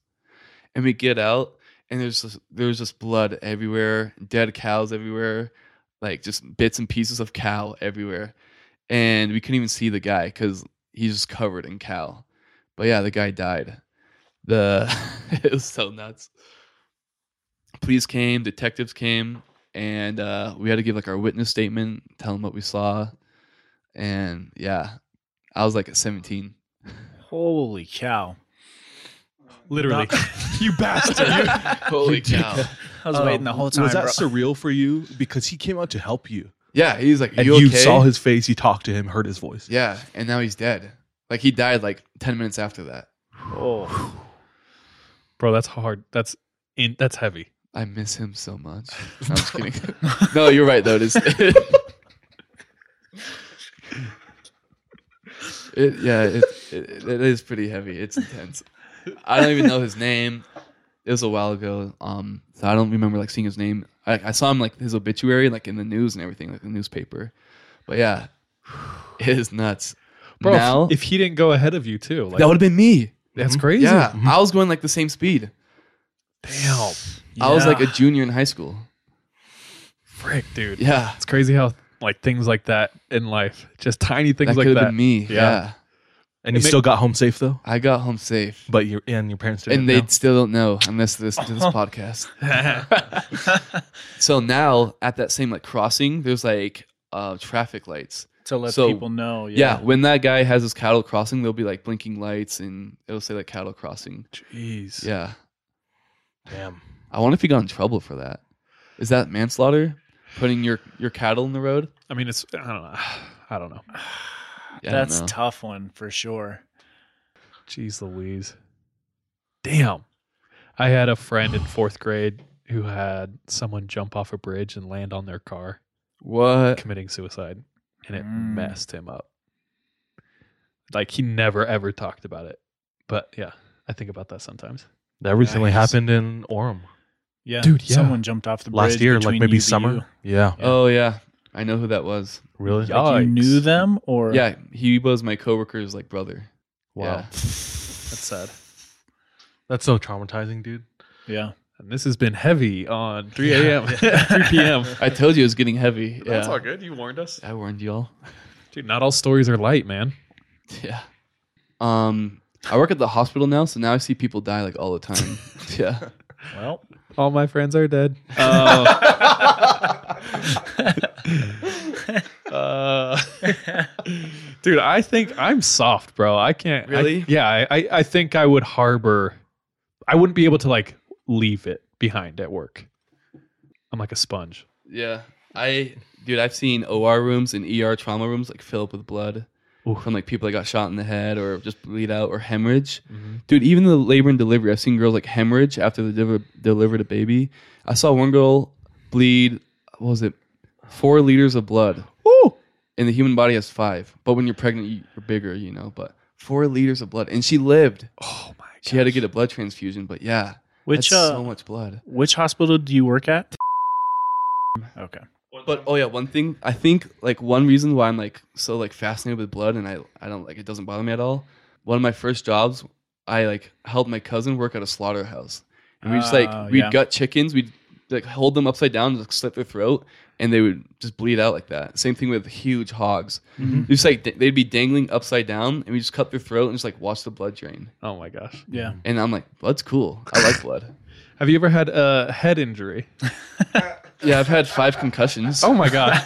and we get out, and there's just, there's just blood everywhere, dead cows everywhere, like just bits and pieces of cow everywhere, and we couldn't even see the guy because he's just covered in cow. But yeah, the guy died. The it was so nuts. Police came, detectives came, and uh, we had to give like our witness statement, tell them what we saw, and yeah, I was like at 17. Holy cow! Literally. you bastard. Holy cow! I was um, waiting the whole time. Was that bro. surreal for you? Because he came out to help you. Yeah, he's like, And you, you okay? saw his face, you talked to him, heard his voice. Yeah, and now he's dead. Like he died like 10 minutes after that. Oh, Bro, that's hard. That's in that's heavy. I miss him so much. No, I'm just kidding. no, you're right though. It is. It, yeah, it, it, it is pretty heavy. It's intense. I don't even know his name. It was a while ago. Um, so I don't remember like seeing his name. I, I saw him like his obituary, like in the news and everything, like the newspaper. But yeah, it is nuts. Bro, if- now if he didn't go ahead of you too, like that would have been me. that's crazy. Yeah, I was going like the same speed. Damn. I was like a junior in high school. Frick, dude. Yeah, It's crazy how like things like that in life, just tiny things that like could have that. been me. Yeah. Yeah. And you It still got home safe though? I got home safe, But your and your parents didn't and they still don't know unless they listen to this podcast. so now at that same like crossing, there's like uh traffic lights. to let So, people know. Yeah. Yeah. when that guy has his cattle crossing, there'll be like blinking lights, and it'll say like cattle crossing. Jeez. Yeah, Damn. I wonder if he got in trouble for that. Is that manslaughter? Putting your your cattle in the road? I mean, it's I don't know. I don't know. Yeah, I don't That's know. a tough one for sure. Jeez Louise. Damn. I had a friend in fourth grade who had someone jump off a bridge and land on their car, What? committing suicide, and it Mm. messed him up. Like he never ever talked about it. But yeah, I think about that sometimes. That recently Nice. happened in Orem Yeah, Dude, yeah. Someone jumped off the bridge last year, like between maybe UVU. summer. Yeah. Oh yeah, I know who that was. Really? Like you knew them, or Yeah, he was my coworker's like brother. Wow. Yeah. That's sad. That's so traumatizing, dude. yeah. And this has been heavy on 3 a.m. 3 p.m. I told you it was getting heavy. Yeah. That's all good. You warned us. I warned y'all. Dude, not all stories are light, man. Yeah. Um, I work at the hospital now, so now I see people die like all the time. yeah. Well, All my friends are dead. Uh, uh, dude, I think I'm soft, bro. I can't. I- Really? yeah, I, I, I think I would harbor. I wouldn't be able to like leave it behind at work. I'm like a sponge. Yeah. I dude, I've seen OR rooms and ER trauma rooms like fill up with blood from like people that got shot in the head or just bleed out or hemorrhage. Dude, even the labor and delivery, I've seen girls like hemorrhage after they deliver, delivered a baby. I saw one girl bleed. What was it? Four liters of blood. Woo! And the human body has five, but when you're pregnant, you- you're bigger, you know. But four liters of blood, and she lived. Oh my! She had to get a blood transfusion, but yeah, Which, that's uh, so much blood. which hospital do you work at? Okay. But oh yeah, one thing I think like one reason why I'm like so like fascinated with blood and I I don't like it doesn't bother me at all. One of my first jobs, I like helped my cousin work at a slaughterhouse, and we just like Oh, we'd yeah. gut chickens, we'd like hold them upside down, and, like slit their throat, and they would just bleed out like that. Same thing with huge hogs. Mhm. Just like they'd be dangling upside down, and we just cut their throat and just like watch the blood drain. Oh my gosh. Yeah. And I'm like, blood's cool. I like blood. Have you ever had a head injury? Yeah, I've had five concussions. Oh my god,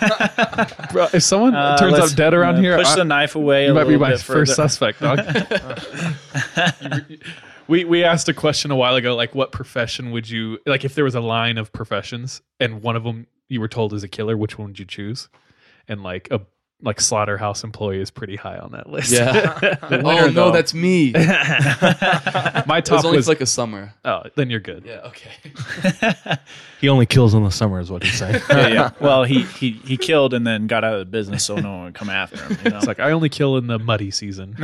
bro! If someone Uh, turns let's- out dead around uh, here, push I- the knife away You a might be little my bit first further. suspect, dog. we we asked a question a while ago, like what profession would you like if there was a line of professions and one of them you were told is a killer, which one would you choose? And like a like slaughterhouse employee is pretty high on that list. Yeah. The oh no, though- that's me. My It was only was like a summer. Oh, then you're good. Yeah. Okay. He only kills in the summer, is what he's saying. yeah, yeah. Well, he, he he killed and then got out of the business, so no one would come after him. You know? It's like I only kill in the muddy season.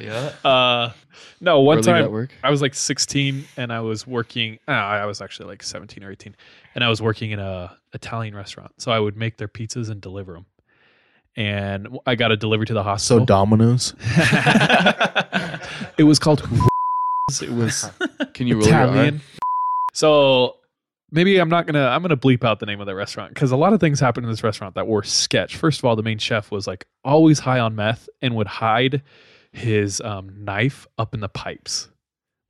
yeah. Uh, no, one Early time at? I was like 16 and I was working. Uh, I was actually like 17 or 18, and I was working in a Italian restaurant. So I would make their pizzas and deliver them. And I got a delivery to the hospital. So. Domino's. it was called. It was Can you roll your R? Italian. So maybe I'm not gonna. I'm gonna bleep out the name of the restaurant because a lot of things happened in this restaurant that were sketch. First of all, the main chef was like always high on meth and would hide his um, knife up in the pipes,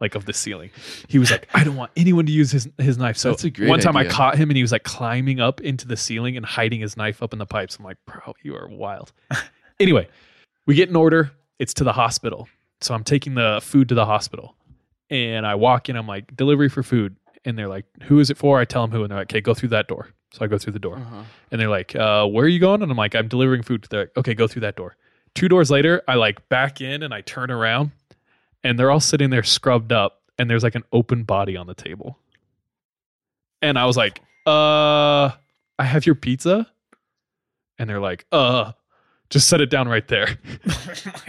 like of the ceiling. He was like, I don't want anyone to use his his knife. So That's a great one time idea. I caught him and he was like climbing up into the ceiling and hiding his knife up in the pipes. I'm like, bro, you are wild. anyway, we get an order. It's to the hospital. So I'm taking the food to the hospital. And I walk in, I'm like, delivery for food. And they're like, who is it for? I tell them who. And they're like, okay, go through that door. So I go through the door. Uh-huh. And they're like, uh, where are you going? And I'm like, I'm delivering food. They're like, okay, go through that door. Two doors later, I like back in and I turn around and they're all sitting there scrubbed up. And there's like an open body on the table. And I was like, uh, I have your pizza. And they're like, uh, just set it down right there.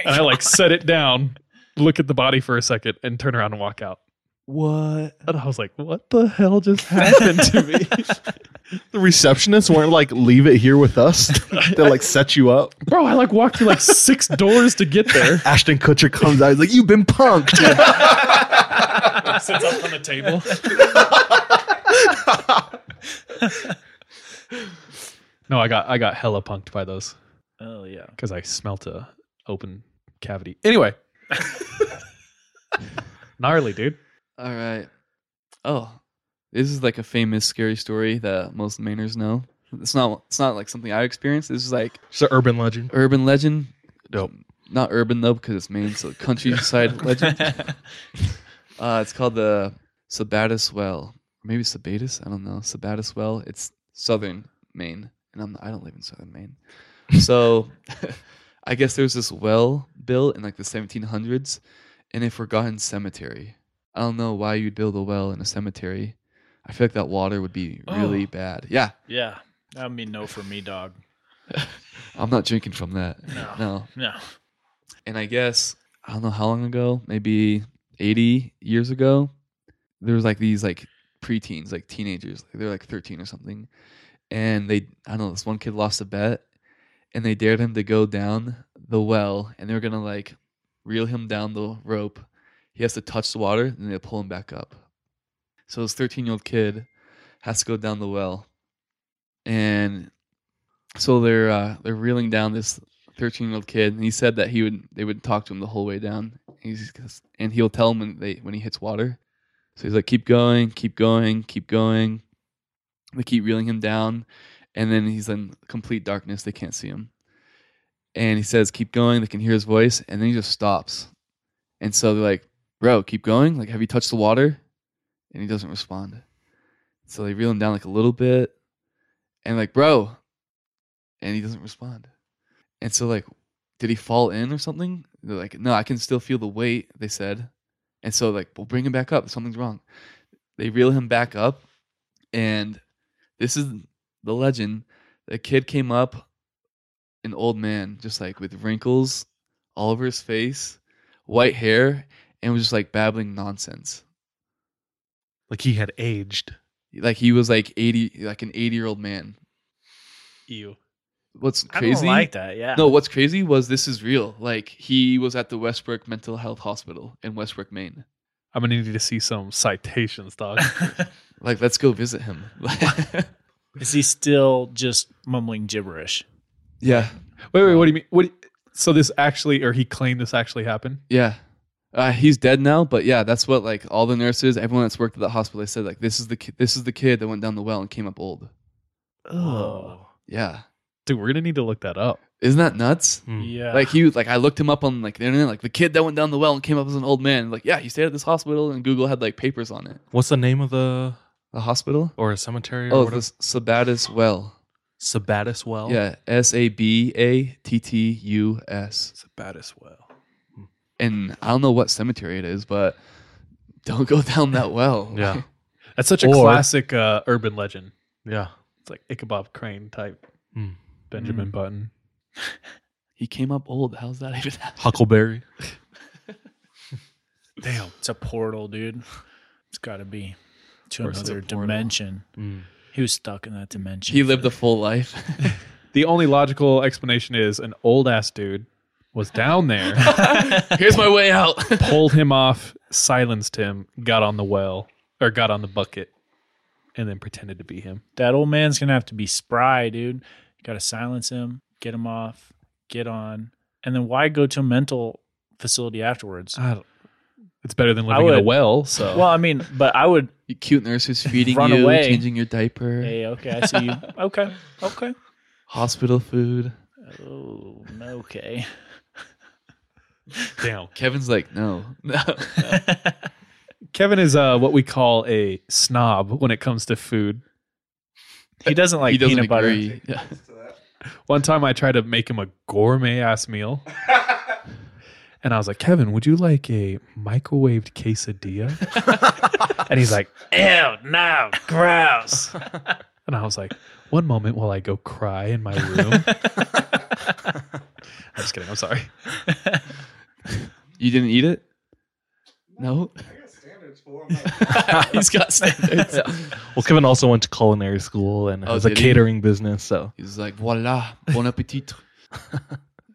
and I like set it down, look at the body for a second, and turn around and walk out. What? And I was like, what the hell just happened to me? The receptionists weren't like, leave it here with us. they like set you up. Bro, I like walked through like six doors to get there. Ashton Kutcher comes out. He's like, you've been punked. Sits up on the table. no, I got I got hella punked by those oh yeah. because I smelt a open cavity. Anyway, gnarly, dude. All right. Oh, this is like a famous scary story that most Mainers know. It's not. It's not like something I experienced. This is like It's an urban legend. urban legend. Dope. Not urban though, because it's Maine, so countryside legend. Uh, it's called the Sabattus Well, maybe Sabattus. I don't know. Sabattus Well. It's southern Maine, and I'm I don't live in southern Maine. So, I guess there was this well built in like the 1700s in a forgotten cemetery. I don't know why you'd build a well in a cemetery. I feel like that water would be really Oh. bad. Yeah, Yeah. That would be no for me, dog. I'm not drinking from that. No. no. No. And I guess I don't know how long ago, maybe 80 years ago, there was like these like preteens, like teenagers, like they're like 13 or something, and they I don't know this one kid lost a bet, and they dared him to go down the well, and they were gonna like reel him down the rope. He has to touch the water, and they pull him back up. So this 13 year old kid has to go down the well, and so they're uh, they're reeling down this 13 year old kid, and he said that he would they would talk to him the whole way down. He's and he'll tell him when they when he hits water. So he's like, keep going, keep going, keep going. They keep reeling him down, and then he's in complete darkness. They can't see him. And he says, keep going. They can hear his voice, and then he just stops. And so they're like, bro, keep going. Like, have you touched the water? And he doesn't respond. So they reel him down like a little bit, and like, bro, and he doesn't respond. And so like, did he fall in or something? They're like, no, I can still feel the weight. They said, and so like, we'll bring him back up. Something's wrong. They reel him back up, and this is the legend. The kid came up, an old man, just like with wrinkles all over his face, white hair, and was just like babbling nonsense. Like he had aged. Like he was like eighty, like an eighty-year-old man. Ew. What's I don't crazy? like that, yeah. No, what's crazy was this is real. Like he was at the Westbrook Mental Health Hospital in Westbrook, Maine. I'm gonna need to see some citations, dog. Like, let's go visit him. Is he still just mumbling gibberish? yeah, wait, wait. What do you mean? What? So this actually, or he claimed this actually happened? yeah. Uh, he's dead now, but yeah, that's what like all the nurses, everyone that's worked at the hospital, they said like this is the ki- this is the kid that went down the well and came up old. Oh, Yeah, dude, we're gonna need to look that up. isn't that nuts? Yeah. Like he like I looked him up on like the internet, like the kid that went down the well and came up as an old man. Like yeah, he stayed at this hospital, and Google had like papers on it. What's the name of the The hospital? or a cemetery? Or Oh, whatever? the Sabattus Well. Sabattus Well. Yeah, S A B A T T U S. Sabattus well. And I don't know what cemetery it is, but don't go down that well. Yeah. That's such a Or- classic uh, urban legend. Yeah. It's like Ichabod Crane type. Hmm. Benjamin Button. he came up old. How's that even happen? Huckleberry. Damn, it's a portal, dude. It's got to be to Or it's another portal. dimension. Mm. He was stuck in that dimension. He lived a full life. The only logical explanation is an old ass dude was down there, Here's my way out. pulled him off, silenced him, got on the well or got on the bucket, and then pretended to be him. that old man's gonna have to be spry, dude. You got to silence him, get him off, get on, and then why go to a mental facility afterwards? I don't, it's better than I living in a would- well. So Well, I mean, but I would. Cute nurse nurses feeding Run you, away. changing your diaper, Hey, okay, I see you. Okay, okay. hospital food. Oh, okay. Damn. Kevin's like, no, no. Kevin is uh, what we call a snob when it comes to food. He doesn't like he doesn't peanut butter. agree. Yeah. One time I tried to make him a gourmet ass meal. And I was like, Kevin, would you like a microwaved quesadilla? and he's like, ew, no, gross. and I was like, one moment while I go cry in my room. I'm just kidding. I'm sorry. You didn't eat it? No. I got standards for him. He's got standards. Well, Kevin also went to culinary school and Oh, has a did he? catering business. So He's like, voila, bon appetit.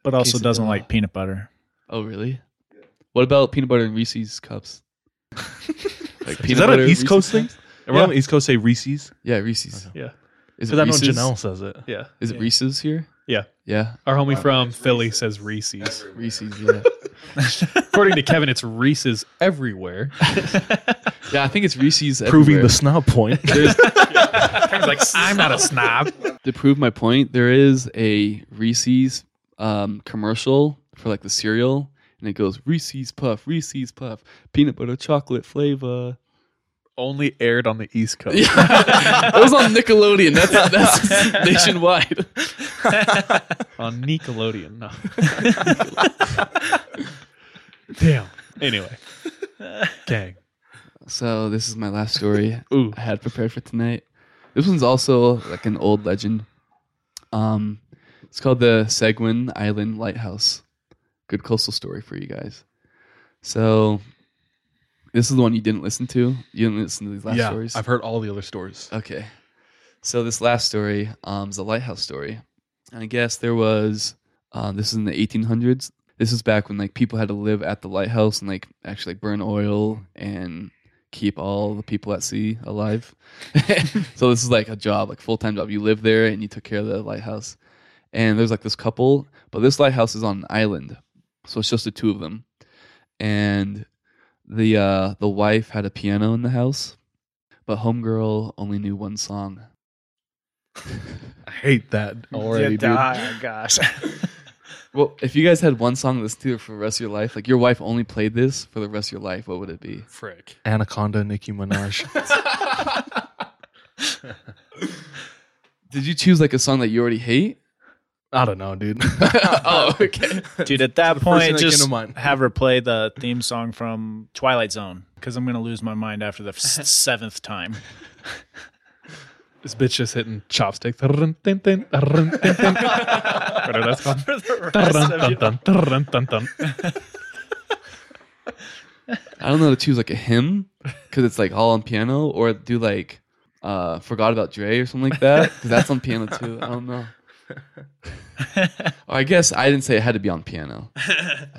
but also Quesadilla. doesn't like peanut butter. Oh, really? What about peanut butter and Reese's cups? like is that an East Reese's Coast thing? cups? Everyone Yeah. on the East Coast say Reese's. Yeah, Reese's. Yeah. Is Because it I know Reese's? Janelle says it. Yeah. Is it Reese's here? Yeah. Yeah. Our homie from Philly says Reese's. Reese's, yeah. According to Kevin, it's Reese's everywhere. yeah, I think it's Reese's. Proving everywhere. the snob point. There's, Kevin's like, I'm not a snob. to prove my point, there is a Reese's um, commercial for like the cereal, and it goes Reese's Puff, Reese's Puff, peanut butter chocolate flavor. Only aired on the East Coast. Yeah, it was on Nickelodeon. That's that's nationwide. on Nickelodeon. No. Damn. Anyway. Gang. So this is my last story Ooh. I had prepared for tonight. This one's also like an old legend. Um, it's called the Seguin Island Lighthouse. Good coastal story for you guys. So this is the one you didn't listen to. You didn't listen to these last yeah, stories. I've heard all the other stories. Okay. So this last story um, is a lighthouse story. And I guess there was um, this is in the 1800s. This is back when like people had to live at the lighthouse and like actually like burn oil and keep all the people at sea alive. so this is like a job, like full time job. You live there and you took care of the lighthouse. And there's like this couple, but this lighthouse is on an island, so it's just the two of them. And the uh, the wife had a piano in the house, but homegirl only knew one song. I hate that already, dude. Ah, gosh. Well, if you guys had one song to listen to for the rest of your life, like your wife only played this for the rest of your life, what would it be? Frick. Anaconda, Nicki Minaj. Did you choose like a song that you already hate? I don't know, dude. oh, okay. Dude, at that the first thing point, that just have her play the theme song from Twilight Zone because I'm going to lose my mind after the s- seventh time. This bitch just hitting chopsticks. Whatever that's called. For the rest of your- I don't know how to choose like a hymn because it's like all on piano, or do like uh "Forgot About Dre" or something like that because that's on piano too. I don't know. Or I guess I didn't say it had to be on piano.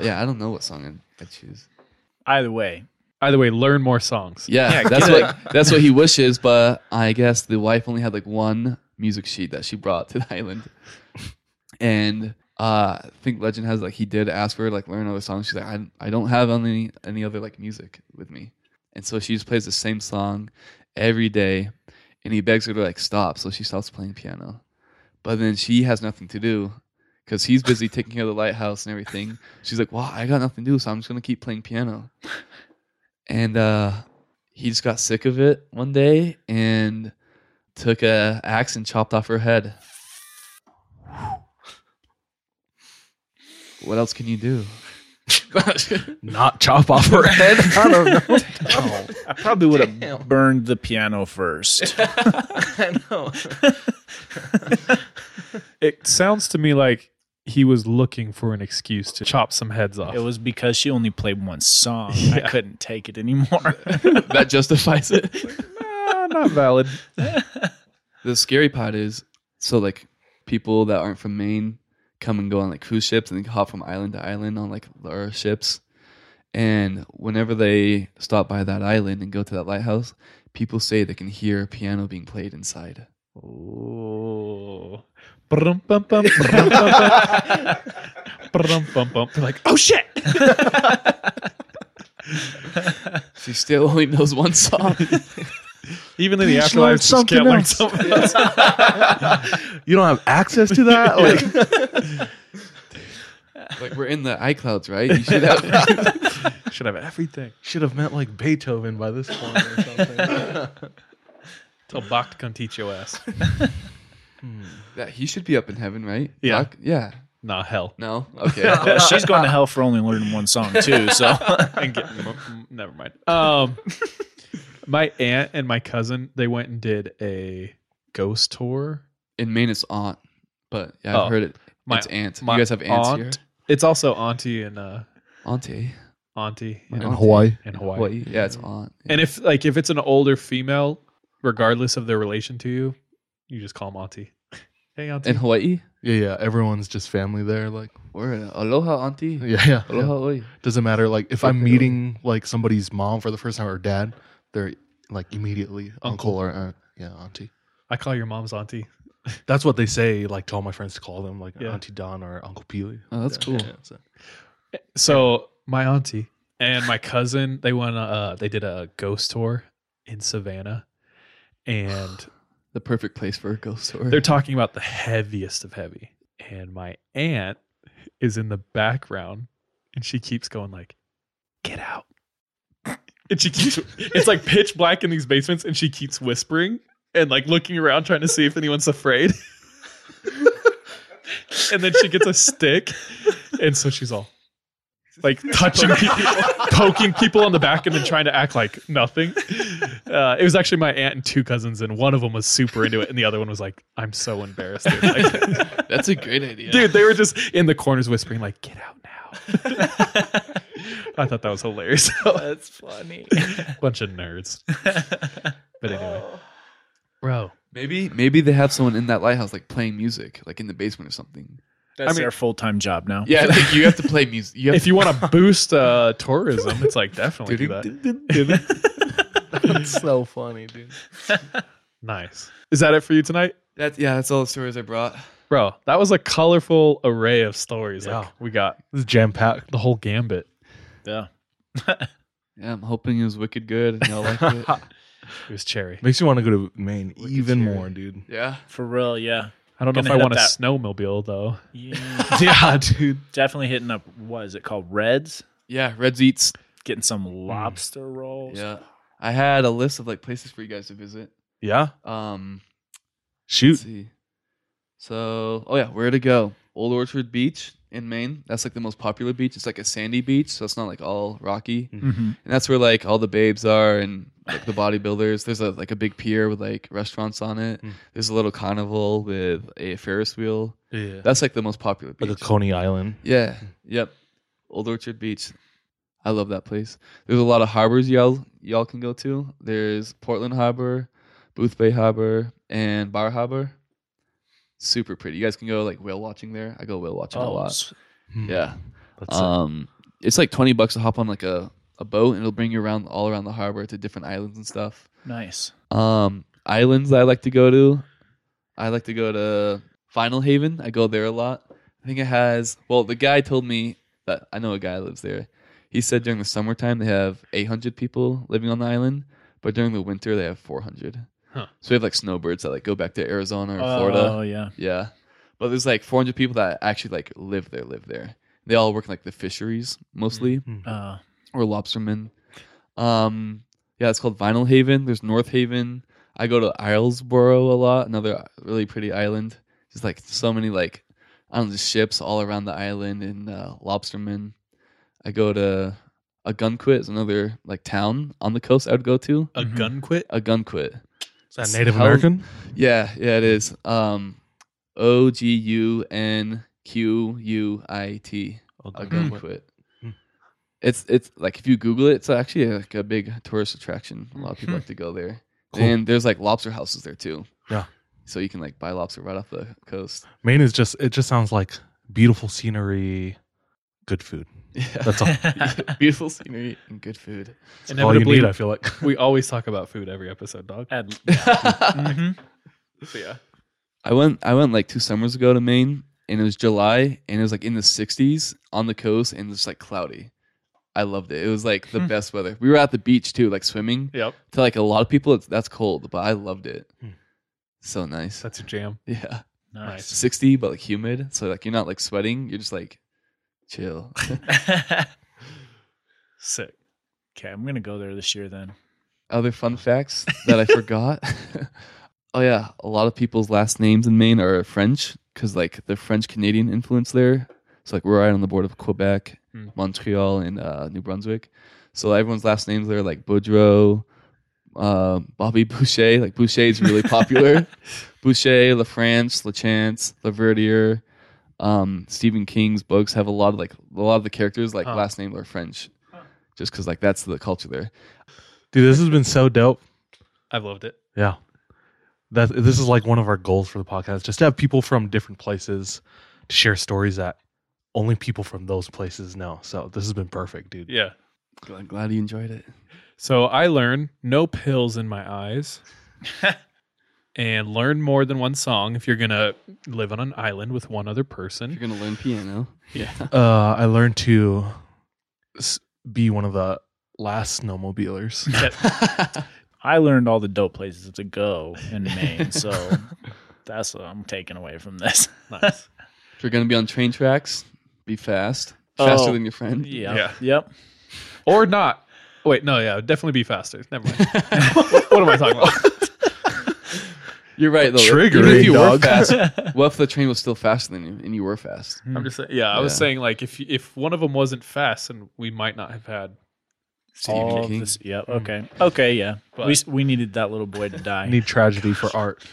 Yeah, I don't know what song I'd, I'd choose. Either way, Either way, learn more songs. Yeah, Yeah, that's what that's what he wishes. But I guess the wife only had like one music sheet that she brought to the island, and uh, I think legend has like he did ask her like learn other songs. She's like, I I don't have any any other like music with me, and so she just plays the same song every day, and he begs her to like stop, so she stops playing piano, but then she has nothing to do. Because he's busy taking care of the lighthouse and everything. She's like, Well, I got nothing to do, so I'm just gonna keep playing piano and uh he just got sick of it one day and took a axe and chopped off her head what else can you do Not chop off her head. I don't know. I probably would have burned the piano first. I know. It sounds to me like he was looking for an excuse to chop some heads off. It was because she only played one song. I couldn't take it anymore. that justifies it Ah, not valid. the scary part is so like people that aren't from maine come and go on like cruise ships and they hop from island to island on like our ships and whenever they stop by that island and go to that lighthouse people say they can hear piano being played inside Oh. Brum, bum, bum, brum, bum, bum. Brum, bum, bum. They're like, oh shit. she still only knows one song Even in the Please afterlife, just can't something learn else. something else. You don't have access to that? Like, like we're in the iClouds, right? You should have. Should have everything. should have met like Beethoven by this point or something. Tell Bach to come teach your ass. that he should be up in heaven, right? Yeah. Doc? yeah. Nah, hell. No. Okay. Yeah, she's going to hell for only learning one song too. So and get, m- m- never mind. Um, my aunt and my cousin they went and did a ghost tour. in Maine, it's aunt, but yeah, I've Oh, heard it. my- it's aunt. my you guys have aunts aunt- here. It's also auntie and uh, Auntie. auntie in. Hawaii. in Hawaii. Hawaii. Yeah, it's aunt. Yeah. And if like if it's an older female, regardless of their relation to you, you just call them auntie. Hey auntie. in Hawaii, Yeah, yeah. Everyone's just family there. Like, or uh, aloha auntie. yeah, yeah. Aloha yeah. Doesn't matter. Like, if I'm meeting like somebody's mom for the first time or dad, they're like immediately uncle, Uncle. or aunt. Yeah, auntie. I call your mom's auntie. That's what they say. Like to all my friends to call them like Yeah. Auntie Don or Uncle Peely. Oh, that's cool. so- So my auntie and my cousin, they went. Uh, they did a ghost tour in Savannah, and The perfect place for a ghost story. they're talking about the heaviest of heavy. And my aunt is in the background, and she keeps going like, "Get out!" And she keeps. It's like pitch black in these basements, and she keeps whispering and like looking around, trying to see if anyone's afraid. and then she gets a stick, and so she's all like touching people, poking people on the back, and then trying to act like nothing. Uh, it was actually my aunt and two cousins, and one of them was super into it, and the other one was like, "I'm so embarrassed." Dude, Like- That's a great idea. dude, they were just in the corners whispering, like, "Get out now." I thought that was hilarious. that's funny. Bunch of nerds. But anyway, bro, Maybe maybe they have someone in that lighthouse like playing music, like in the basement or something. That's I mean- their full time job now. Yeah, like you have to play music. You have if you want to boost uh, tourism, it's like definitely do that. That's so funny, dude. Nice. Is that it for you tonight? That's yeah, that's all the stories I brought. Bro, that was a colorful array of stories. Like Yeah. we got This is jam packed. the whole gambit. Yeah. Yeah, I'm hoping it was wicked good and y'all liked it. It was cherry. Makes you want to go to Maine Wicked even cherry. more, dude. Yeah. For real, yeah. I don't know if Gonna I hit want a up snowmobile though. Yeah. yeah, dude. Definitely hitting up what is it called? Reds? Yeah, Reds Eats. Getting some lobster rolls. Yeah. I had a list of like places for you guys to visit. Yeah. Um Shoot. Let's see. So, oh yeah, where to go? Old Orchard Beach in Maine. That's like the most popular beach. It's like a sandy beach, so it's not like all rocky. Mhm. And that's where like all the babes are and like the bodybuilders. There's a like a big pier with like restaurants on it. Mm. There's a little carnival with a Ferris wheel. Yeah. That's like the most popular beach. Like a Coney Island. Yeah. Yep. Old Orchard Beach. I love that place. There's a lot of harbors y'all y'all can go to. There's Portland Harbor, Boothbay Harbor, and Bar Harbor. Super pretty. You guys can go like whale watching there. I go whale watching a Oh, lot. s- Yeah. That's. Um it's like 20 bucks to hop on like a, a boat and it'll bring you around all around the harbor to different islands and stuff. nice. Um, islands that I like to go to. I like to go to Vinalhaven. I go there a lot. I think it has. Well, the guy told me that I know a guy lives there. He said during the summertime they have 800 people living on the island, but during the winter they have 400. Huh. So we have like snowbirds that like go back to Arizona or Oh, Florida. Oh yeah. Yeah, but there's like 400 people that actually like live there. Live there. They all work in like the fisheries mostly Uh, or lobstermen. Um, yeah, it's called Vinalhaven. There's North Haven. I go to Islesboro a lot, another really pretty island. Just like so many like I don't know, just ships all around the island and uh, lobstermen. I go to Ogunquit is another like town on the coast I would go to. Ogunquit? A Gunquit. Is that Native American? Yeah, yeah, it is. Um, O G U N Q U I T. Ogunquit. Hmm. Hmm. It's it's like if you Google it, it's actually like a big tourist attraction. A lot of people like hmm. to go there, Cool. and there's like lobster houses there too. Yeah. So you can like buy lobster right off the coast. Maine is just it just sounds like beautiful scenery, good food. Yeah. That's all. Beautiful scenery and good food. That's all you need, I feel like. we always talk about food every episode, dog. Mhm. So yeah. I went I went like two summers ago to Maine and it was July and it was like in the 60s on the coast and it's like cloudy. I loved it. It was like the Hmm. best weather. We were at the beach too, like swimming. Yep. To like a lot of people, it's, that's cold, but I loved it. So nice. That's a jam. Yeah. Nice. 60, but like humid. So like you're not like sweating. You're just like chill. Sick. Okay, I'm gonna go there this year then. Other fun facts that I forgot. oh yeah, a lot of people's last names in Maine are French because like the French Canadian influence there. So like we're right on the border of Quebec, Hmm. Montreal, and uh, New Brunswick. So everyone's last names there like Boudreau, uh, Bobby Boucher. Like Boucher is really popular. Boucher, LaFrance, LaChance, Laverdier. Um, Stephen King's books have a lot of like a lot of the characters like Huh. last name are French, just because like that's the culture there. Dude, this has been so dope. I've loved it. Yeah. That this is like one of our goals for the podcast, just to have people from different places to share stories that only people from those places know. So this has been perfect, dude. Yeah. Glad, glad you enjoyed it. So I learned no pills in my eyes. and learn more than one song if you're gonna live on an island with one other person. You're gonna learn piano. Yeah. Uh, I learned to s- be one of the last snowmobilers. I learned all the dope places to go in Maine, so that's what I'm taking away from this. Nice. If you're gonna be on train tracks, be fast. Faster Oh, than your friend. Yeah. Yeah. Yep. Or not. Wait, no, yeah, definitely be faster. Never mind. what, what am I talking about? You're right though. Triggering, Even if you dog. were fast, what if the train was still faster than you and you were fast? I'm just saying. Yeah, I was Yeah. saying like if if one of them wasn't fast, and we might not have had. Stephen All King. this, yep. Okay. Okay. Yeah. But- we we needed that little boy to die. Need tragedy for art.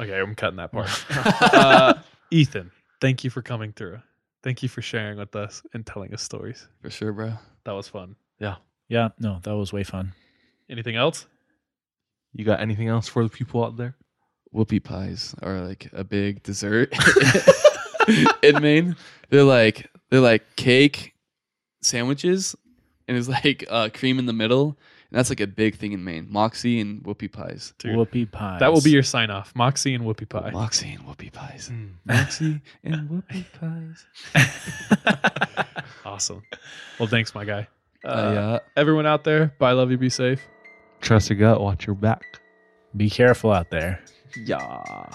Okay, I'm cutting that part. uh, Ethan, thank you for coming through. Thank you for sharing with us and telling us stories. For sure, bro. That was fun. Yeah. yeah. No, that was way fun. Anything else? You got anything else for the people out there? Whoopie pies are like a big dessert in Maine. They're like they're like cake sandwiches, and it's like uh, cream in the middle, And that's like a big thing in Maine. Moxie and whoopie pies. Dude, Whoopie pies. That will be your sign off. Moxie and whoopie pie. Moxie and whoopie pies. Mm. Moxie and whoopie pies. Awesome. Well, thanks, my guy. Uh, Uh, yeah. Everyone out there, bye, love you, be safe. Trust your gut, watch your back. Be careful out there. Yeah.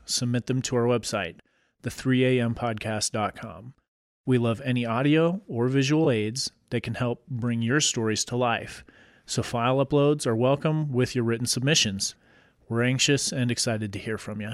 submit them to our website, the3ampodcast.com. We love any audio or visual aids that can help bring your stories to life. So file uploads are welcome with your written submissions. We're anxious and excited to hear from you.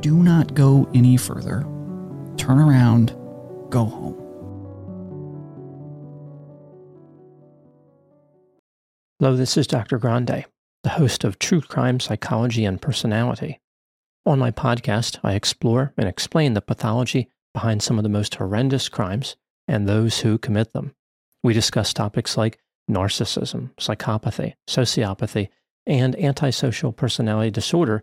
Do not go any further. Turn around, go home. Hello, this is Dr. Grande, the host of True Crime Psychology and Personality. On my podcast, I explore and explain the pathology behind some of the most horrendous crimes and those who commit them. We discuss topics like narcissism, psychopathy, sociopathy, and antisocial personality disorder